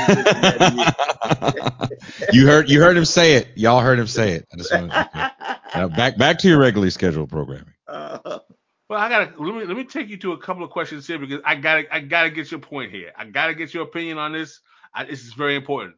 (laughs) you heard you heard him say it. Y'all heard him say it. I just wanted to, uh, back back to your regularly scheduled programming. (laughs) Uh, Well, I gotta let me let me take you to a couple of questions here because I gotta I gotta get your point here. I gotta get your opinion on this. I, this is very important.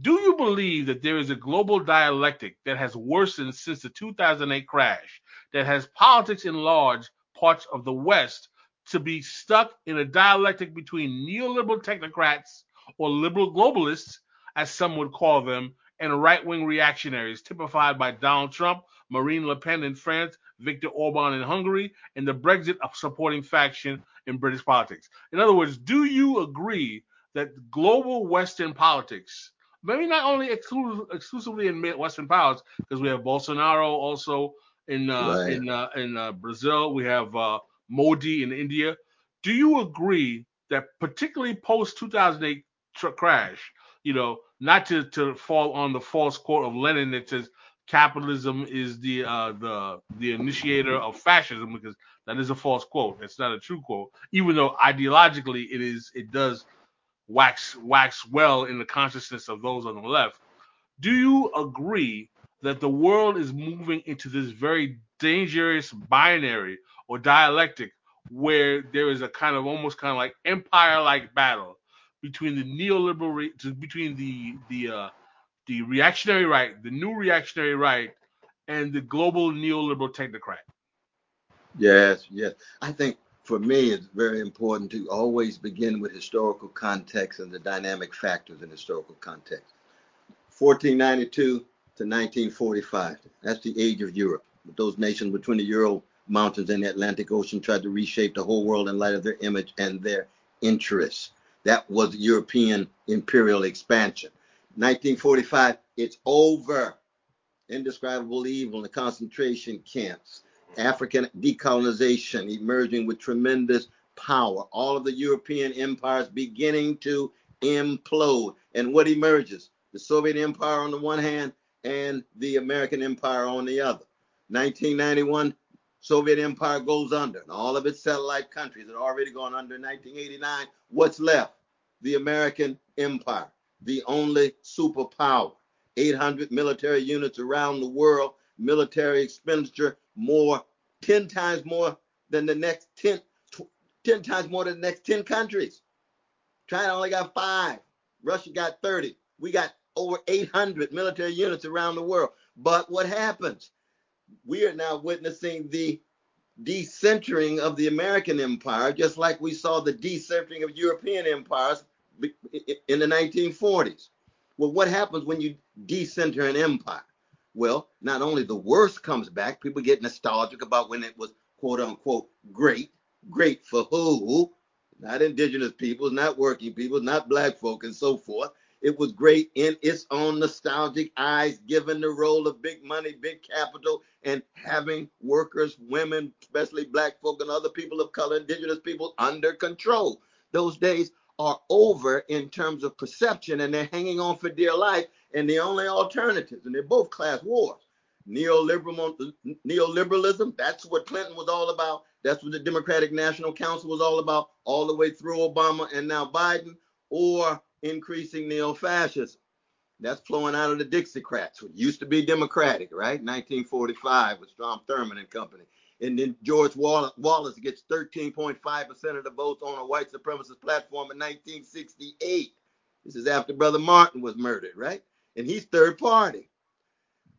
Do you believe that there is a global dialectic that has worsened since the 2008 crash, that has politics in large parts of the West to be stuck in a dialectic between neoliberal technocrats or liberal globalists, as some would call them, and right wing reactionaries, typified by Donald Trump, Marine Le Pen in France, Viktor Orban in Hungary, and the Brexit supporting faction in British politics. In other words, do you agree that global Western politics, maybe not only exclu- exclusively in Western powers, because we have Bolsonaro also in uh, right. in uh, in uh, Brazil, we have uh, Modi in India. Do you agree that particularly post 2008 tr- crash, you know, not to, to fall on the false quote of Lenin that says capitalism is the uh, the the initiator of fascism because that is a false quote. It's not a true quote, even though ideologically it is it does wax wax well in the consciousness of those on the left. Do you agree that the world is moving into this very dangerous binary or dialectic where there is a kind of almost kind of like empire like battle between the neoliberal between the the uh, the reactionary right, the new reactionary right, and the global neoliberal technocrat. Yes, yes. I think for me, it's very important to always begin with historical context and the dynamic factors in historical context. 1492 to 1945, that's the age of Europe. Those nations between the Ural Mountains and the Atlantic Ocean tried to reshape the whole world in light of their image and their interests. That was European imperial expansion. 1945, it's over. Indescribable evil in the concentration camps, African decolonization emerging with tremendous power, all of the European empires beginning to implode. And what emerges? The Soviet Empire on the one hand and the American Empire on the other. 1991, Soviet Empire goes under, and all of its satellite countries had already gone under. 1989, what's left? The American Empire the only superpower. 800 military units around the world, military expenditure more, 10 times more than the next 10, 10 times more than the next 10 countries. China only got five. Russia got 30. We got over 800 military units around the world. But what happens? We are now witnessing the decentering of the American empire, just like we saw the decentering of European empires in the 1940s. Well, what happens when you decenter an empire? Well, not only the worst comes back, people get nostalgic about when it was quote unquote great. Great for who? Not indigenous peoples, not working peoples, not black folk, and so forth. It was great in its own nostalgic eyes, given the role of big money, big capital, and having workers, women, especially black folk and other people of color, indigenous people under control. Those days are over in terms of perception and they're hanging on for dear life. And the only alternatives, and they're both class wars. Neoliberal, neoliberalism, that's what Clinton was all about. That's what the Democratic National Council was all about, all the way through Obama and now Biden, or increasing neo-fascism. That's flowing out of the Dixiecrats, what used to be Democratic, right? 1945 with Strom Thurmond and company. And then George Wallace gets 13.5% of the votes on a white supremacist platform in 1968. This is after Brother Martin was murdered, right? And he's third party.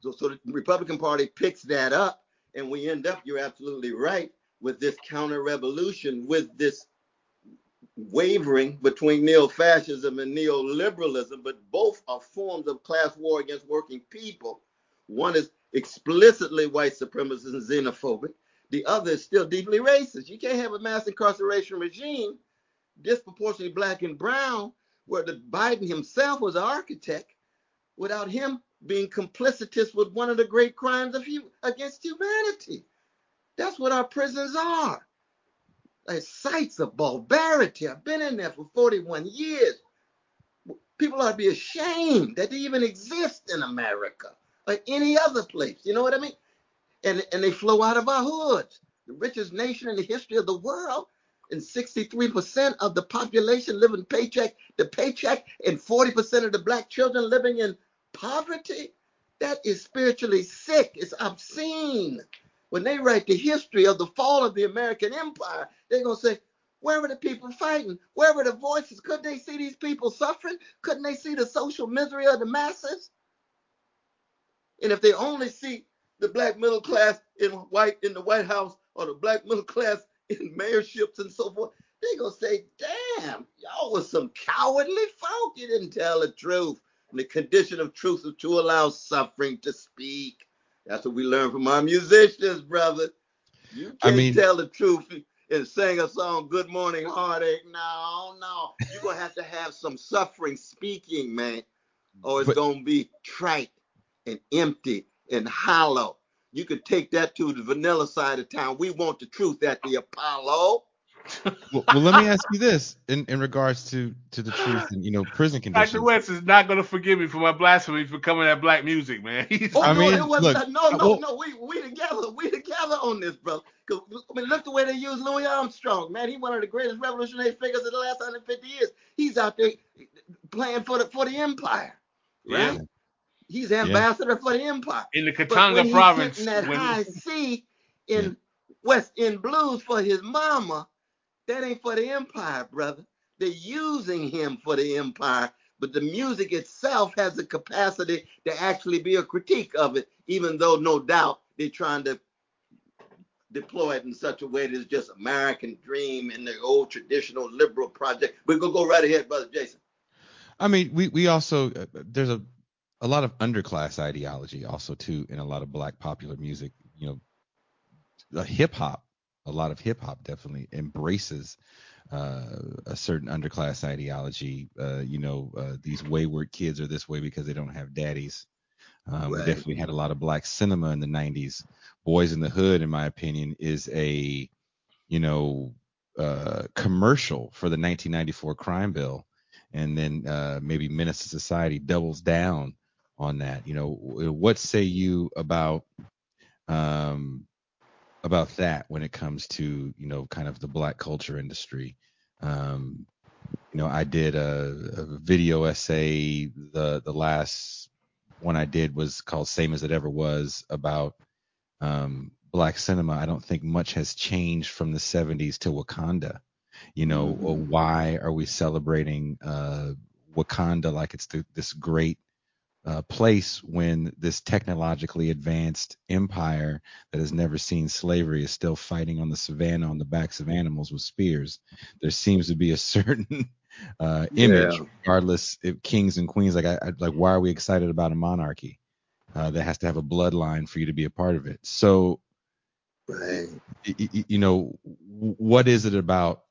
So, so the Republican Party picks that up, and we end up, you're absolutely right, with this counter revolution, with this wavering between neo-fascism and neoliberalism, but both are forms of class war against working people. One is explicitly white supremacist and xenophobic, the other is still deeply racist. You can't have a mass incarceration regime disproportionately black and brown where the Biden himself was an architect without him being complicitous with one of the great crimes of against humanity. That's what our prisons are. Like sites of barbarity. I've been in there for 41 years. People ought to be ashamed that they even exist in America or any other place. You know what I mean? and, and they flow out of our hoods. The richest nation in the history of the world, and 63% of the population living paycheck to paycheck, and 40% of the black children living in poverty. That is spiritually sick. It's obscene. when they write the history of the fall of the American empire, they're going to say, where were the people fighting? Where were the voices? Couldn't they see these people suffering? Couldn't they see the social misery of the masses? And if they only see the black middle class in white in the White House or the black middle class in mayorships and so forth, they're gonna say, damn, y'all was some cowardly folk. You didn't tell the truth. And the condition of truth is to allow suffering to speak. That's what we learn from our musicians, brother. You can't I mean, tell the truth and sing a song, Good Morning Heartache. No, no. You're gonna have to have some suffering speaking, man. Or it's gonna be trite and empty and hollow. You can take that to the vanilla side of town. We want the truth at the Apollo well, well, let me ask you this in, in regards to to the truth and you know prison conditions. Dr. West is not going to forgive me for my blasphemy for coming at black music, man. (laughs) oh, I no, mean, it was look, no, no, well, no. We we together, we together on this, bro. Cause I mean, look the way they use Louis Armstrong, man. He's one of the greatest revolutionary figures of the last 150 years. He's out there playing for the for the empire, right? Yeah. He's ambassador yeah. for the empire in the Katanga province. He's that when high C in yeah. West End blues for his mama that ain't for the empire, brother. They're using him for the empire, but the music itself has the capacity to actually be a critique of it, even though no doubt they're trying to deploy it in such a way that it's just American dream and the old traditional liberal project. We're gonna go right ahead, brother Jason. I mean, we we also uh, there's a a lot of underclass ideology also too in a lot of black popular music. You know, the hip hop a lot of hip hop definitely embraces uh, a certain underclass ideology. Uh, you know, uh, these wayward kids are this way because they don't have daddies. Um, right. We definitely had a lot of black cinema in the 90s. Boys in the Hood, in my opinion, is a, you know, uh, commercial for the 1994 crime bill. And then uh, maybe Menace to Society doubles down on that. You know, what say you about um, about that when it comes to you know kind of the black culture industry. Um, you know, I did a, a, video essay. The the last one I did was called "Same as It Ever Was" about um, black cinema. I don't think much has changed from the 70s to Wakanda. You know, mm-hmm. why are we celebrating uh, Wakanda like it's the, this great uh, place when this technologically advanced empire that has never seen slavery is still fighting on the savannah on the backs of animals with spears. There seems to be a (laughs) certain uh, image, yeah. regardless if kings and queens. Like, I, I, like, why are we excited about a monarchy uh, that has to have a bloodline for you to be a part of it? So, right. you, you know, what is it about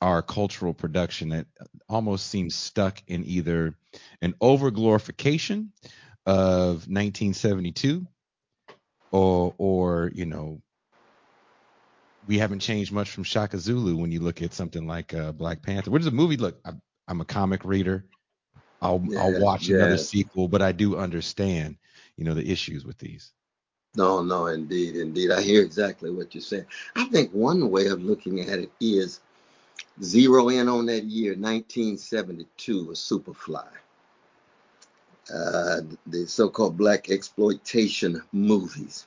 our cultural production that almost seems stuck in either an overglorification of 1972 or or you know we haven't changed much from Shaka Zulu when you look at something like uh, Black Panther. What does the movie look? I'm, I'm a comic reader. I'll yeah, I'll watch yeah. another sequel, but I do understand, you know, the issues with these. No, no, indeed, indeed. I hear exactly what you're saying. I think one way of looking at it is Zero in on that year, 1972, was Superfly. Uh, the so-called black exploitation movies.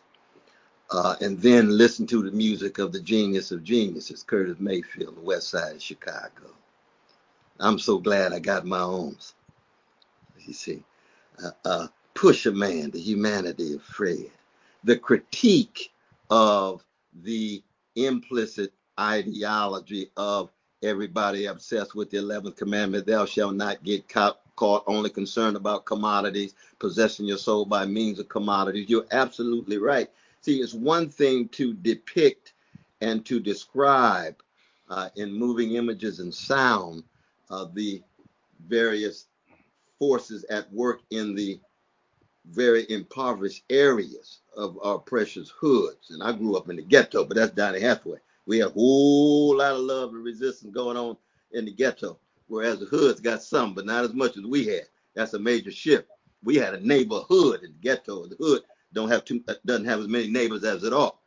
Uh, and then listen to the music of the genius of geniuses, Curtis Mayfield, the West Side of Chicago. I'm so glad I got my own. You see, uh, uh, Pusherman, the humanity of Fred, the critique of the implicit ideology of everybody obsessed with the 11th commandment thou shalt not get caught, caught only concerned about commodities possessing your soul by means of commodities you're absolutely right see it's one thing to depict and to describe uh, in moving images and sound uh, the various forces at work in the very impoverished areas of our precious hoods. And I grew up in the ghetto, but that's Donny Hathaway. We have a whole lot of love and resistance going on in the ghetto, whereas the hood's got some, but not as much as we had. That's a major shift. We had a neighborhood in the ghetto. The hood don't have too, uh, doesn't have as many neighbors as it ought.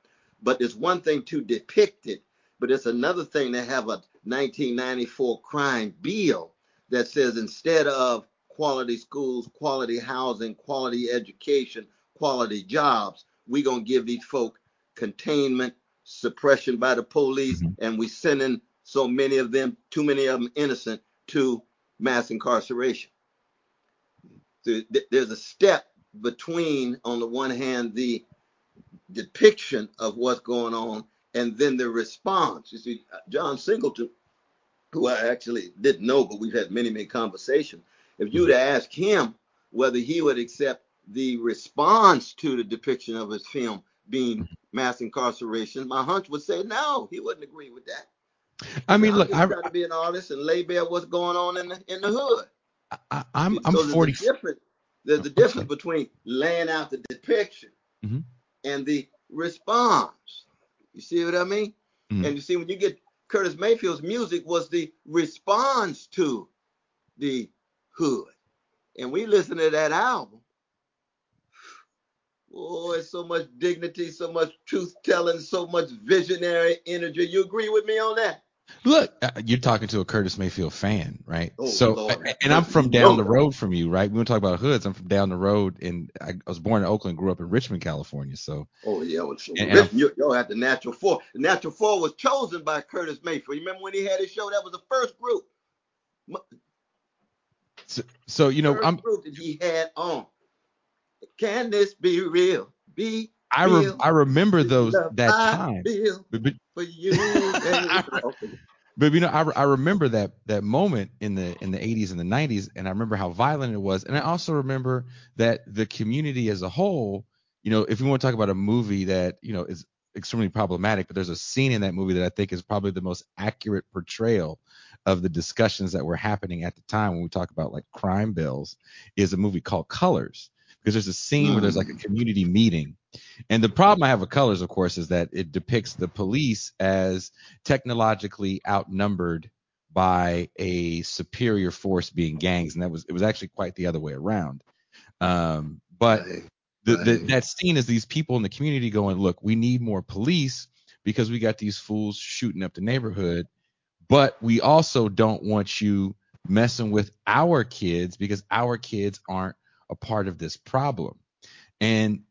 But it's one thing to depict it, but it's another thing to have a 1994 crime bill that says instead of quality schools, quality housing, quality education, quality jobs, we're gonna give these folk containment, suppression by the police, Mhm. and we sending so many of them, too many of them innocent, to mass incarceration. There's a step between, on the one hand, the depiction of what's going on and then the response. You see, John Singleton, who I actually didn't know, but we've had many, many conversations. If you'd ask him whether he would accept the response to the depiction of his film being mass incarceration, my hunch would say no, he wouldn't agree with that. I mean, I'm look, I, trying to be an artist and lay bare what's going on in the in the hood. I, I'm I'm so there's a difference. There's a difference between laying out the depiction Mhm. and the response. You see what I mean? Mhm. And you see when you get Curtis Mayfield's music was the response to the hood. And we listen to that album. Oh, it's so much dignity, so much truth telling, so much visionary energy. You agree with me on that? Look, uh, you're talking to a Curtis Mayfield fan, right? Oh, so, Lord. and I'm from down the road from you, right? We don't talk about hoods. I'm from down the road, and I, was born in Oakland, grew up in Richmond, California. So, Oh yeah, well, so And- and you, y'all had the Natural Four. The Natural Four was chosen by Curtis Mayfield. You remember when he had his show? That was the first group. so, so you know, first I'm group that he had on. Can this be real? Be I re- real. I remember those that time, but, but for you. (laughs) But you know, I, I remember that that moment in the in the 80s and the 90s, and I remember how violent it was, and I also remember that the community as a whole, you know, if we want to talk about a movie that you know is extremely problematic, but there's a scene in that movie that I think is probably the most accurate portrayal of the discussions that were happening at the time when we talk about like crime bills, is a movie called Colors, because there's a scene where there's like a community meeting. And the problem I have with colors, of course, is that it depicts the police as technologically outnumbered by a superior force being gangs, and that was it was actually quite the other way around. Um, but the, the, that scene is these people in the community going, "Look, we need more police because we got these fools shooting up the neighborhood, but we also don't want you messing with our kids because our kids aren't a part of this problem." And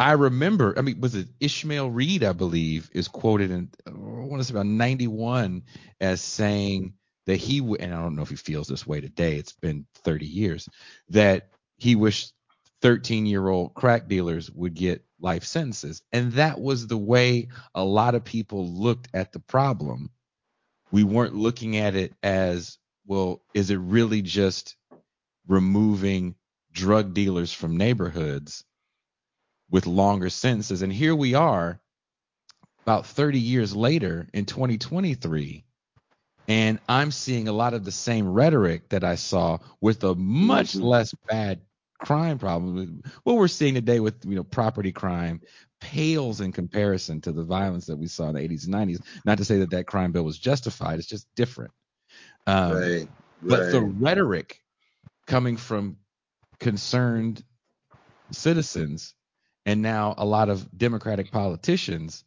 I remember, I mean, was it Ishmael Reed, I believe, is quoted in, oh, I want to say about 91 as saying that he and I don't know if he feels this way today, it's been 30 years, that he wished 13 year old crack dealers would get life sentences. And that was the way a lot of people looked at the problem. We weren't looking at it as, well, is it really just removing drug dealers from neighborhoods? with longer sentences. And here we are about 30 years later in 2023. And I'm seeing a lot of the same rhetoric that I saw with a much Mhm. less bad crime problem. What we're seeing today with you know property crime pales in comparison to the violence that we saw in the 80s and 90s. Not to say that that crime bill was justified; it's just different. Um, right, but the rhetoric coming from concerned citizens and now a lot of democratic politicians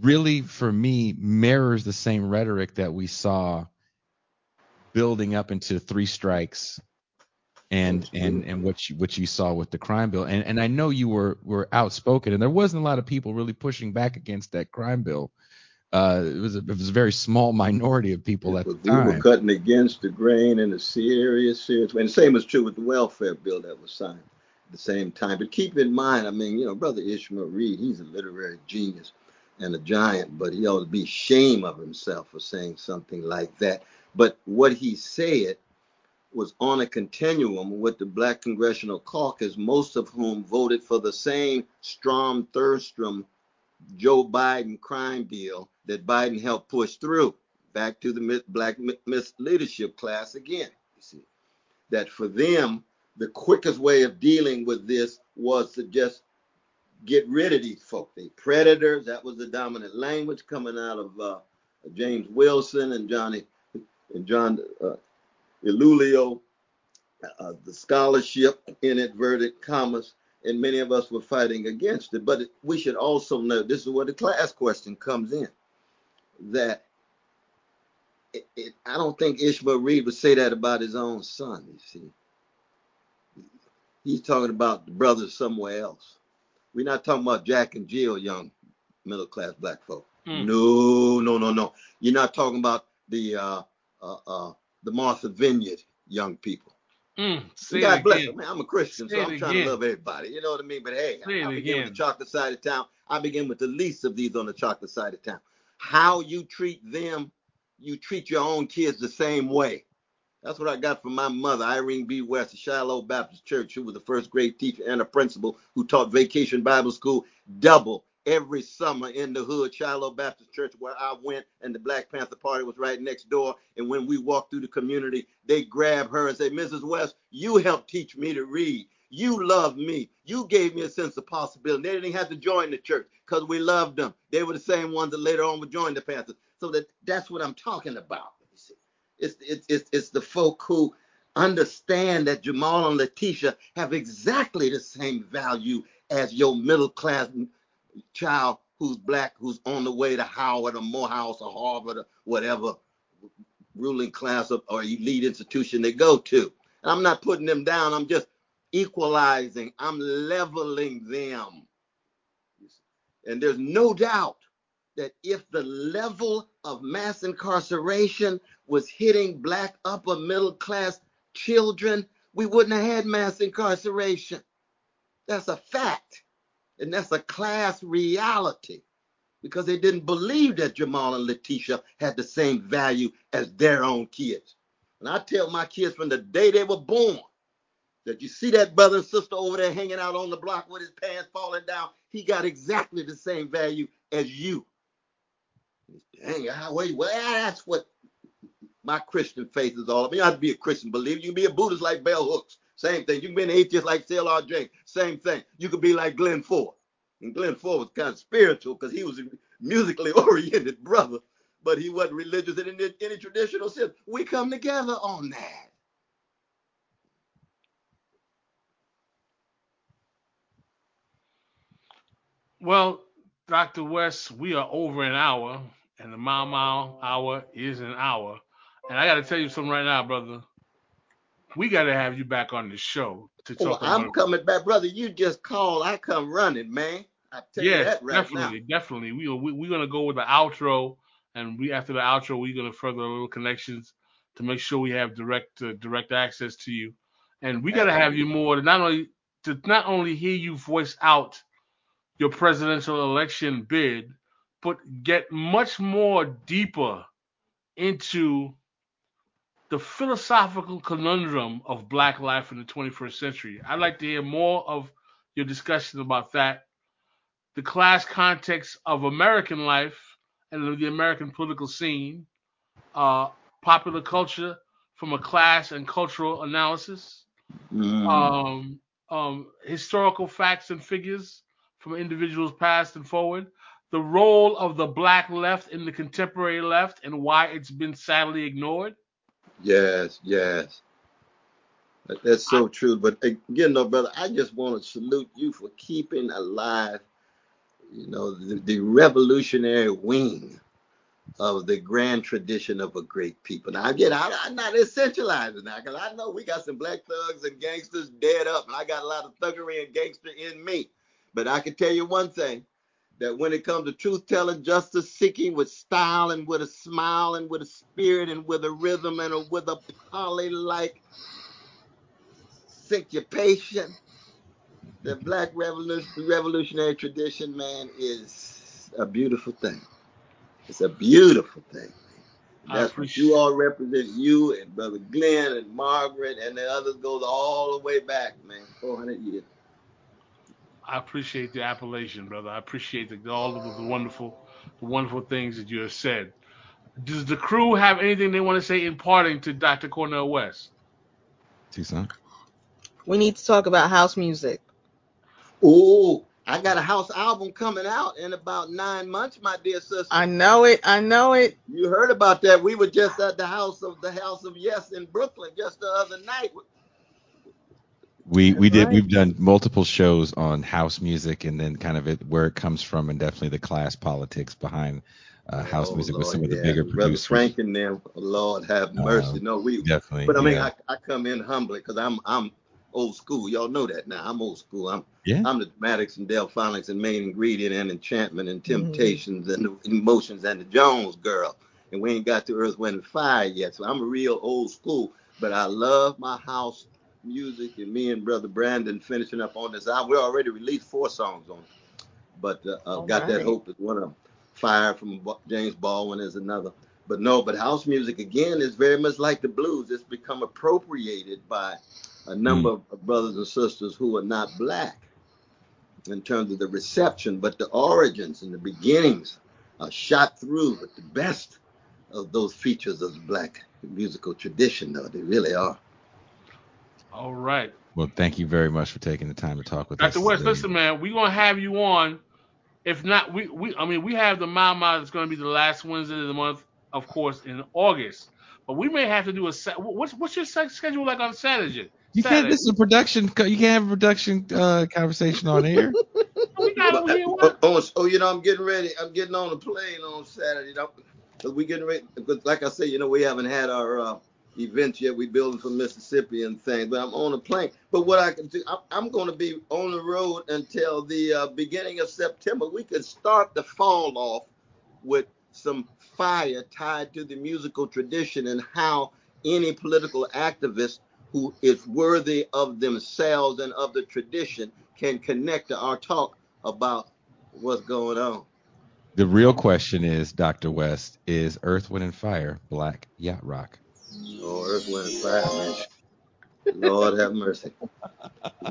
really for me mirrors the same rhetoric that we saw building up into three strikes and and and what you what you saw with the crime bill. And and I know you were were outspoken and there wasn't a lot of people really pushing back against that crime bill uh it was a, it was a very small minority of people at the But we were cutting against the grain in a serious, serious way. And the same was true with the welfare bill that was signed at the same time. But keep in mind, I mean, you know, Brother Ishmael Reed, he's a literary genius and a giant, but he ought to be ashamed of himself for saying something like that. But what he said was on a continuum with the Black Congressional Caucus, most of whom voted for the same Strom Thurstrom Joe Biden crime bill that Biden helped push through. Back to the black Misleadership class again. You see that for them, the quickest way of dealing with this was to just get rid of these folk. They predators. That was the dominant language coming out of uh, James Wilson and Johnny and John uh, DiIulio. Uh, the scholarship in inverted commas, and many of us were fighting against it. But we should also know this is where the class question comes in. That it, it, I don't think Ishmael Reed would say that about his own son. You see, he's talking about the brothers somewhere else. We're not talking about Jack and Jill Young, middle class black folk. Mm. No, no, no, no. You're not talking about the uh, uh, uh, the Martha Vineyard young people. Mm, God bless them. Man, I'm a Christian, say so I'm trying again. to love everybody. You know what I mean? But hey, say I, I begin with the chocolate side of town. I begin with the least of these on the chocolate side of town. How you treat them, you treat your own kids the same way. That's what I got from my mother, Irene B. West of Shiloh Baptist Church, who was the first grade teacher and a principal who taught vacation Bible school double every summer in the hood, Shiloh Baptist Church, where I went, and the Black Panther Party was right next door. And when we walked through the community, they grab her and say, Mrs. West, you helped teach me to read. You loved me. You gave me a sense of possibility. They didn't have to join the church because we loved them. They were the same ones that later on would join the Panthers. So that that's what I'm talking about. It's, it's, it's, it's the folk who understand that Jamal and Letitia have exactly the same value as your middle class child who's black, who's on the way to Howard or Morehouse or Harvard or whatever ruling class or elite institution they go to. And I'm not putting them down. I'm just equalizing. I'm leveling them. And there's no doubt that if the level of mass incarceration was hitting black upper middle class children, we wouldn't have had mass incarceration. That's a fact. And that's a class reality because they didn't believe that Jamal and Letitia had the same value as their own kids. And I tell my kids from the day they were born that you see that brother and sister over there hanging out on the block with his pants falling down, he got exactly the same value as you. Dang, well, that's what my Christian faith is all about. You don't have to be a Christian believer. You can be a Buddhist like Bell Hooks. Same thing. You can be an atheist like C.L.R. James. Same thing. You could be like Glen Ford. And Glen Ford was kind of spiritual because he was a musically (laughs) oriented brother, but he wasn't religious in any, any traditional sense. We come together on that. Well, Dr. West, we are over an hour, and the Mau Mau hour is an hour. And I got to tell you something right now, brother we got to have you back on the show to talk. Well, I'm coming back, brother. You just call, I come running, man. I tell yes, you that right definitely, now. definitely. We we we're gonna go with the outro, and we after the outro, we're gonna further a little connections to make sure we have direct uh, direct access to you, and we got to have you more to not only to not only hear you voice out your presidential election bid, but get much more deeper into the philosophical conundrum of black life in the 21st century. I'd like to hear more of your discussion about that, the class context of American life and the American political scene, uh, popular culture from a class and cultural analysis, mm. um, um, historical facts and figures from individuals past and forward, the role of the black left in the contemporary left and why it's been sadly ignored Yes, yes. That's so true. But again, no, brother, I just want to salute you for keeping alive, you know, the, the revolutionary wing of the grand tradition of a great people. Now, again, I, am not essentializing now because I know we got some black thugs and gangsters dead up, and I got a lot of thuggery and gangster in me. But I can tell you one thing that when it comes to truth telling, justice seeking with style and with a smile and with a spirit and with a rhythm and a, with a poly like syncopation, the black revolution, revolutionary tradition, man, is a beautiful thing. It's a beautiful thing. That's what you all represent. You and Brother Glen and Margaret and the others goes all the way back, man, 400 years. I appreciate the appellation, brother. I appreciate the, all of the wonderful, the wonderful things that you have said. Does the crew have anything they want to say in parting to Dr. Cornel West? Toussaint. We need to talk about house music. Oh, I got a house album coming out in about nine months, my dear sister. I know it. I know it. You heard about that? We were just at the house of the House of Yes in Brooklyn just the other night we we did right. we've done multiple shows on house music and then kind of it where it comes from and definitely the class politics behind uh, house oh, music Lord, with some of the bigger Brother producers. Frank and them, Lord have uh, mercy. Uh, no, we definitely. But I mean, yeah. I, I come in humbly because I'm I'm old school. Y'all know that now. I'm old school. I'm yeah. I'm the dramatics and Delfonics and main ingredient and enchantment and mm-hmm. temptations mm-hmm. and the emotions and the Jones girl. And we ain't got to Earth, Wind, and Fire yet. So I'm a real old school. But I love my house music and me and brother Brandon finishing up on this album. We already released four songs on it. But uh, I've got right. that hope is one of them. Fire from James Baldwin is another. But no, but house music again is very much like the blues. It's become appropriated by a number mm. of brothers and sisters who are not black in terms of the reception, but the origins and the beginnings are shot through with the best of those features of the black musical tradition, though. They really are. All right. Well, thank you very much for taking the time to talk with Dr. us. Dr. West, listen, man, we're gonna have you on. If not, we, we I mean, we have the Mau Mau that's gonna be the last Wednesday of the month, of course, in August. But we may have to do a set. What's what's your schedule like on Saturday? You can't. This is a production. You can't have a production uh, conversation on air. (laughs) we got over here. Oh, oh, oh, you know, I'm getting ready. I'm getting on a plane on Saturday. You know, we getting ready. Because, like I said, you know, we haven't had our uh, events yet. We building from Mississippi and things. But I'm on a plane. But what I can do, I'm, going to be on the road until the uh, beginning of September. We can start the fall off with some fire tied to the musical tradition and how any political activist who is worthy of themselves and of the tradition can connect to our talk about what's going on. The real question is, Dr. West, is Earth, Wind, and Fire black yacht rock? Oh, Earth, Wind, and Fire, man. Lord have mercy.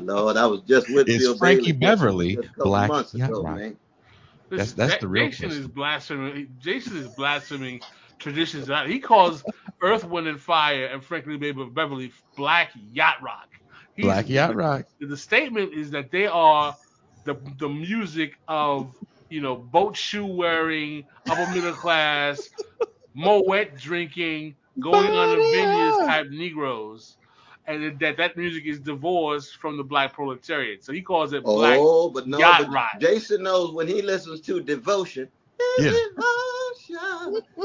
Lord, I was just with is Bill Frankie Bailey Beverly black yacht ago, rock? Man. That's that's the real Jason question. is blaspheming. Jason is blaspheming traditions. He calls Earth, Wind, and Fire and Frankie Beverly Black Yacht Rock. He's, Black Yacht Rock. The statement is that they are the the music of you know boat shoe wearing upper middle class, (laughs) moet drinking, going on the vineyards type Negroes and that that music is divorced from the black proletariat. So he calls it black oh, but no, yacht but rock. Jason knows when he listens to devotion. Yeah.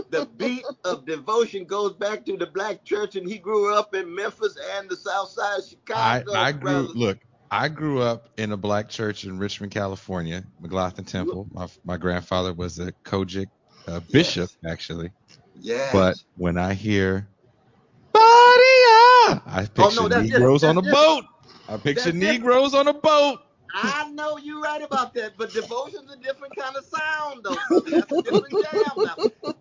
the beat of devotion goes back to the black church, and he grew up in Memphis and the South Side of Chicago. I, I grew look. I grew up in a black church in Richmond, California, McLaughlin Temple. My my grandfather was a COGIC uh, bishop, yes. actually. Yeah. But when I hear Badia. Ah, I oh, picture oh, no, Negroes on a boat. I picture Negroes on a boat. I know you're right about that, but devotion's a different kind of sound, though. That's a different jam now.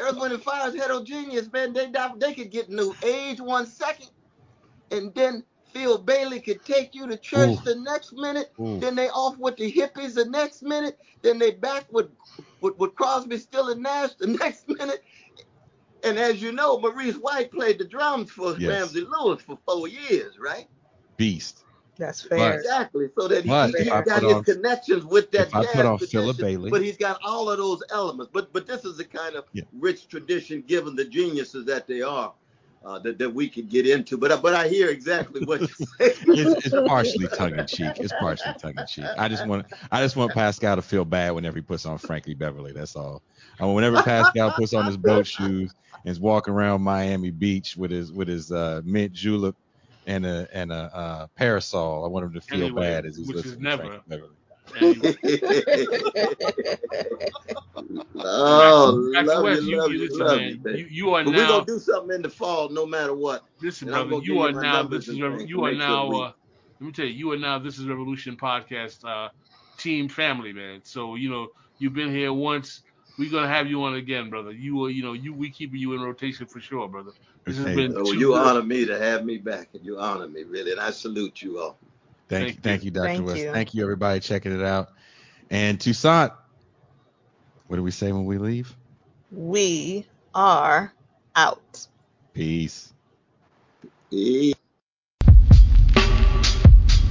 Earth, Wind, and Fire is heterogeneous, man. They they could get new age one second, and then Phil Bailey could take you to church Ooh. the next minute. Ooh. Then they off with the hippies the next minute. Then they back with with, with Crosby, Stills and Nash the (laughs) next minute. And as you know, Maurice White played the drums for yes. Ramsey Lewis for four years, right? Beast. That's fair. Exactly. So that he, has got his on, connections with that jazz tradition, Bailey. but he's got all of those elements. But but this is the kind of yeah. rich tradition, given the geniuses that they are, uh, that, that we could get into. But but I hear exactly what you're (laughs) saying. it's, it's partially tongue in cheek. It's partially tongue in cheek. I just want I just want Pascal to feel bad whenever he puts on Frankie Beverly. That's all. I mean, whenever Pascal puts on his boat shoes and is walking around Miami Beach with his with his uh, mint julep and a and a uh, parasol. I want him to feel anyway, bad as he's which listening is never. Oh, love West, you, love you, you, love man, you, you are but now. We're gonna do something in the fall, no matter what. Listen, brother, you are now. This is you are now. Uh, let me tell you, you are now. This is Revolution podcast uh, team family, man. So you know you've been here once. We're gonna have you on again, brother. You are, you know, you we keep you in rotation for sure, brother. This has been. Oh, you honor me to have me back, and you honor me really, and I salute you all. Thank, thank you, thank you, Dr. Thank West. You. Thank you, everybody, checking it out. And Toussaint, what do we say when we leave? We are out. Peace. Peace.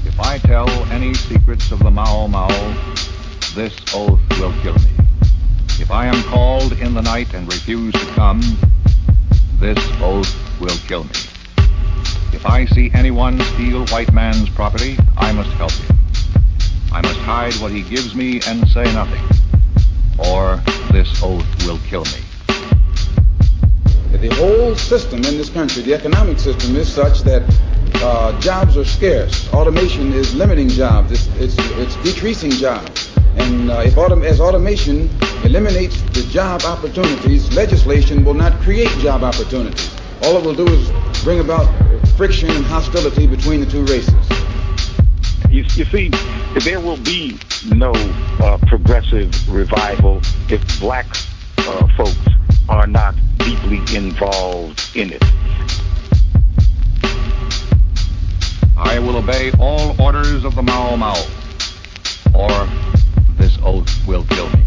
If I tell any secrets of the Mau Mau, this oath will kill me. If I am called in the night and refuse to come, this oath will kill me. If I see anyone steal white man's property, I must help him. I must hide what he gives me and say nothing, or this oath will kill me. The whole system in this country, the economic system, is such that uh, jobs are scarce. Automation is limiting jobs. It's, it's, it's decreasing jobs. And uh, if autom- as automation eliminates the job opportunities, legislation will not create job opportunities all it will do is bring about friction and hostility between the two races. You, you see, there will be no uh, progressive revival if black uh, folks are not deeply involved in it. I will obey all orders of the Mau Mau, or this oath will kill me.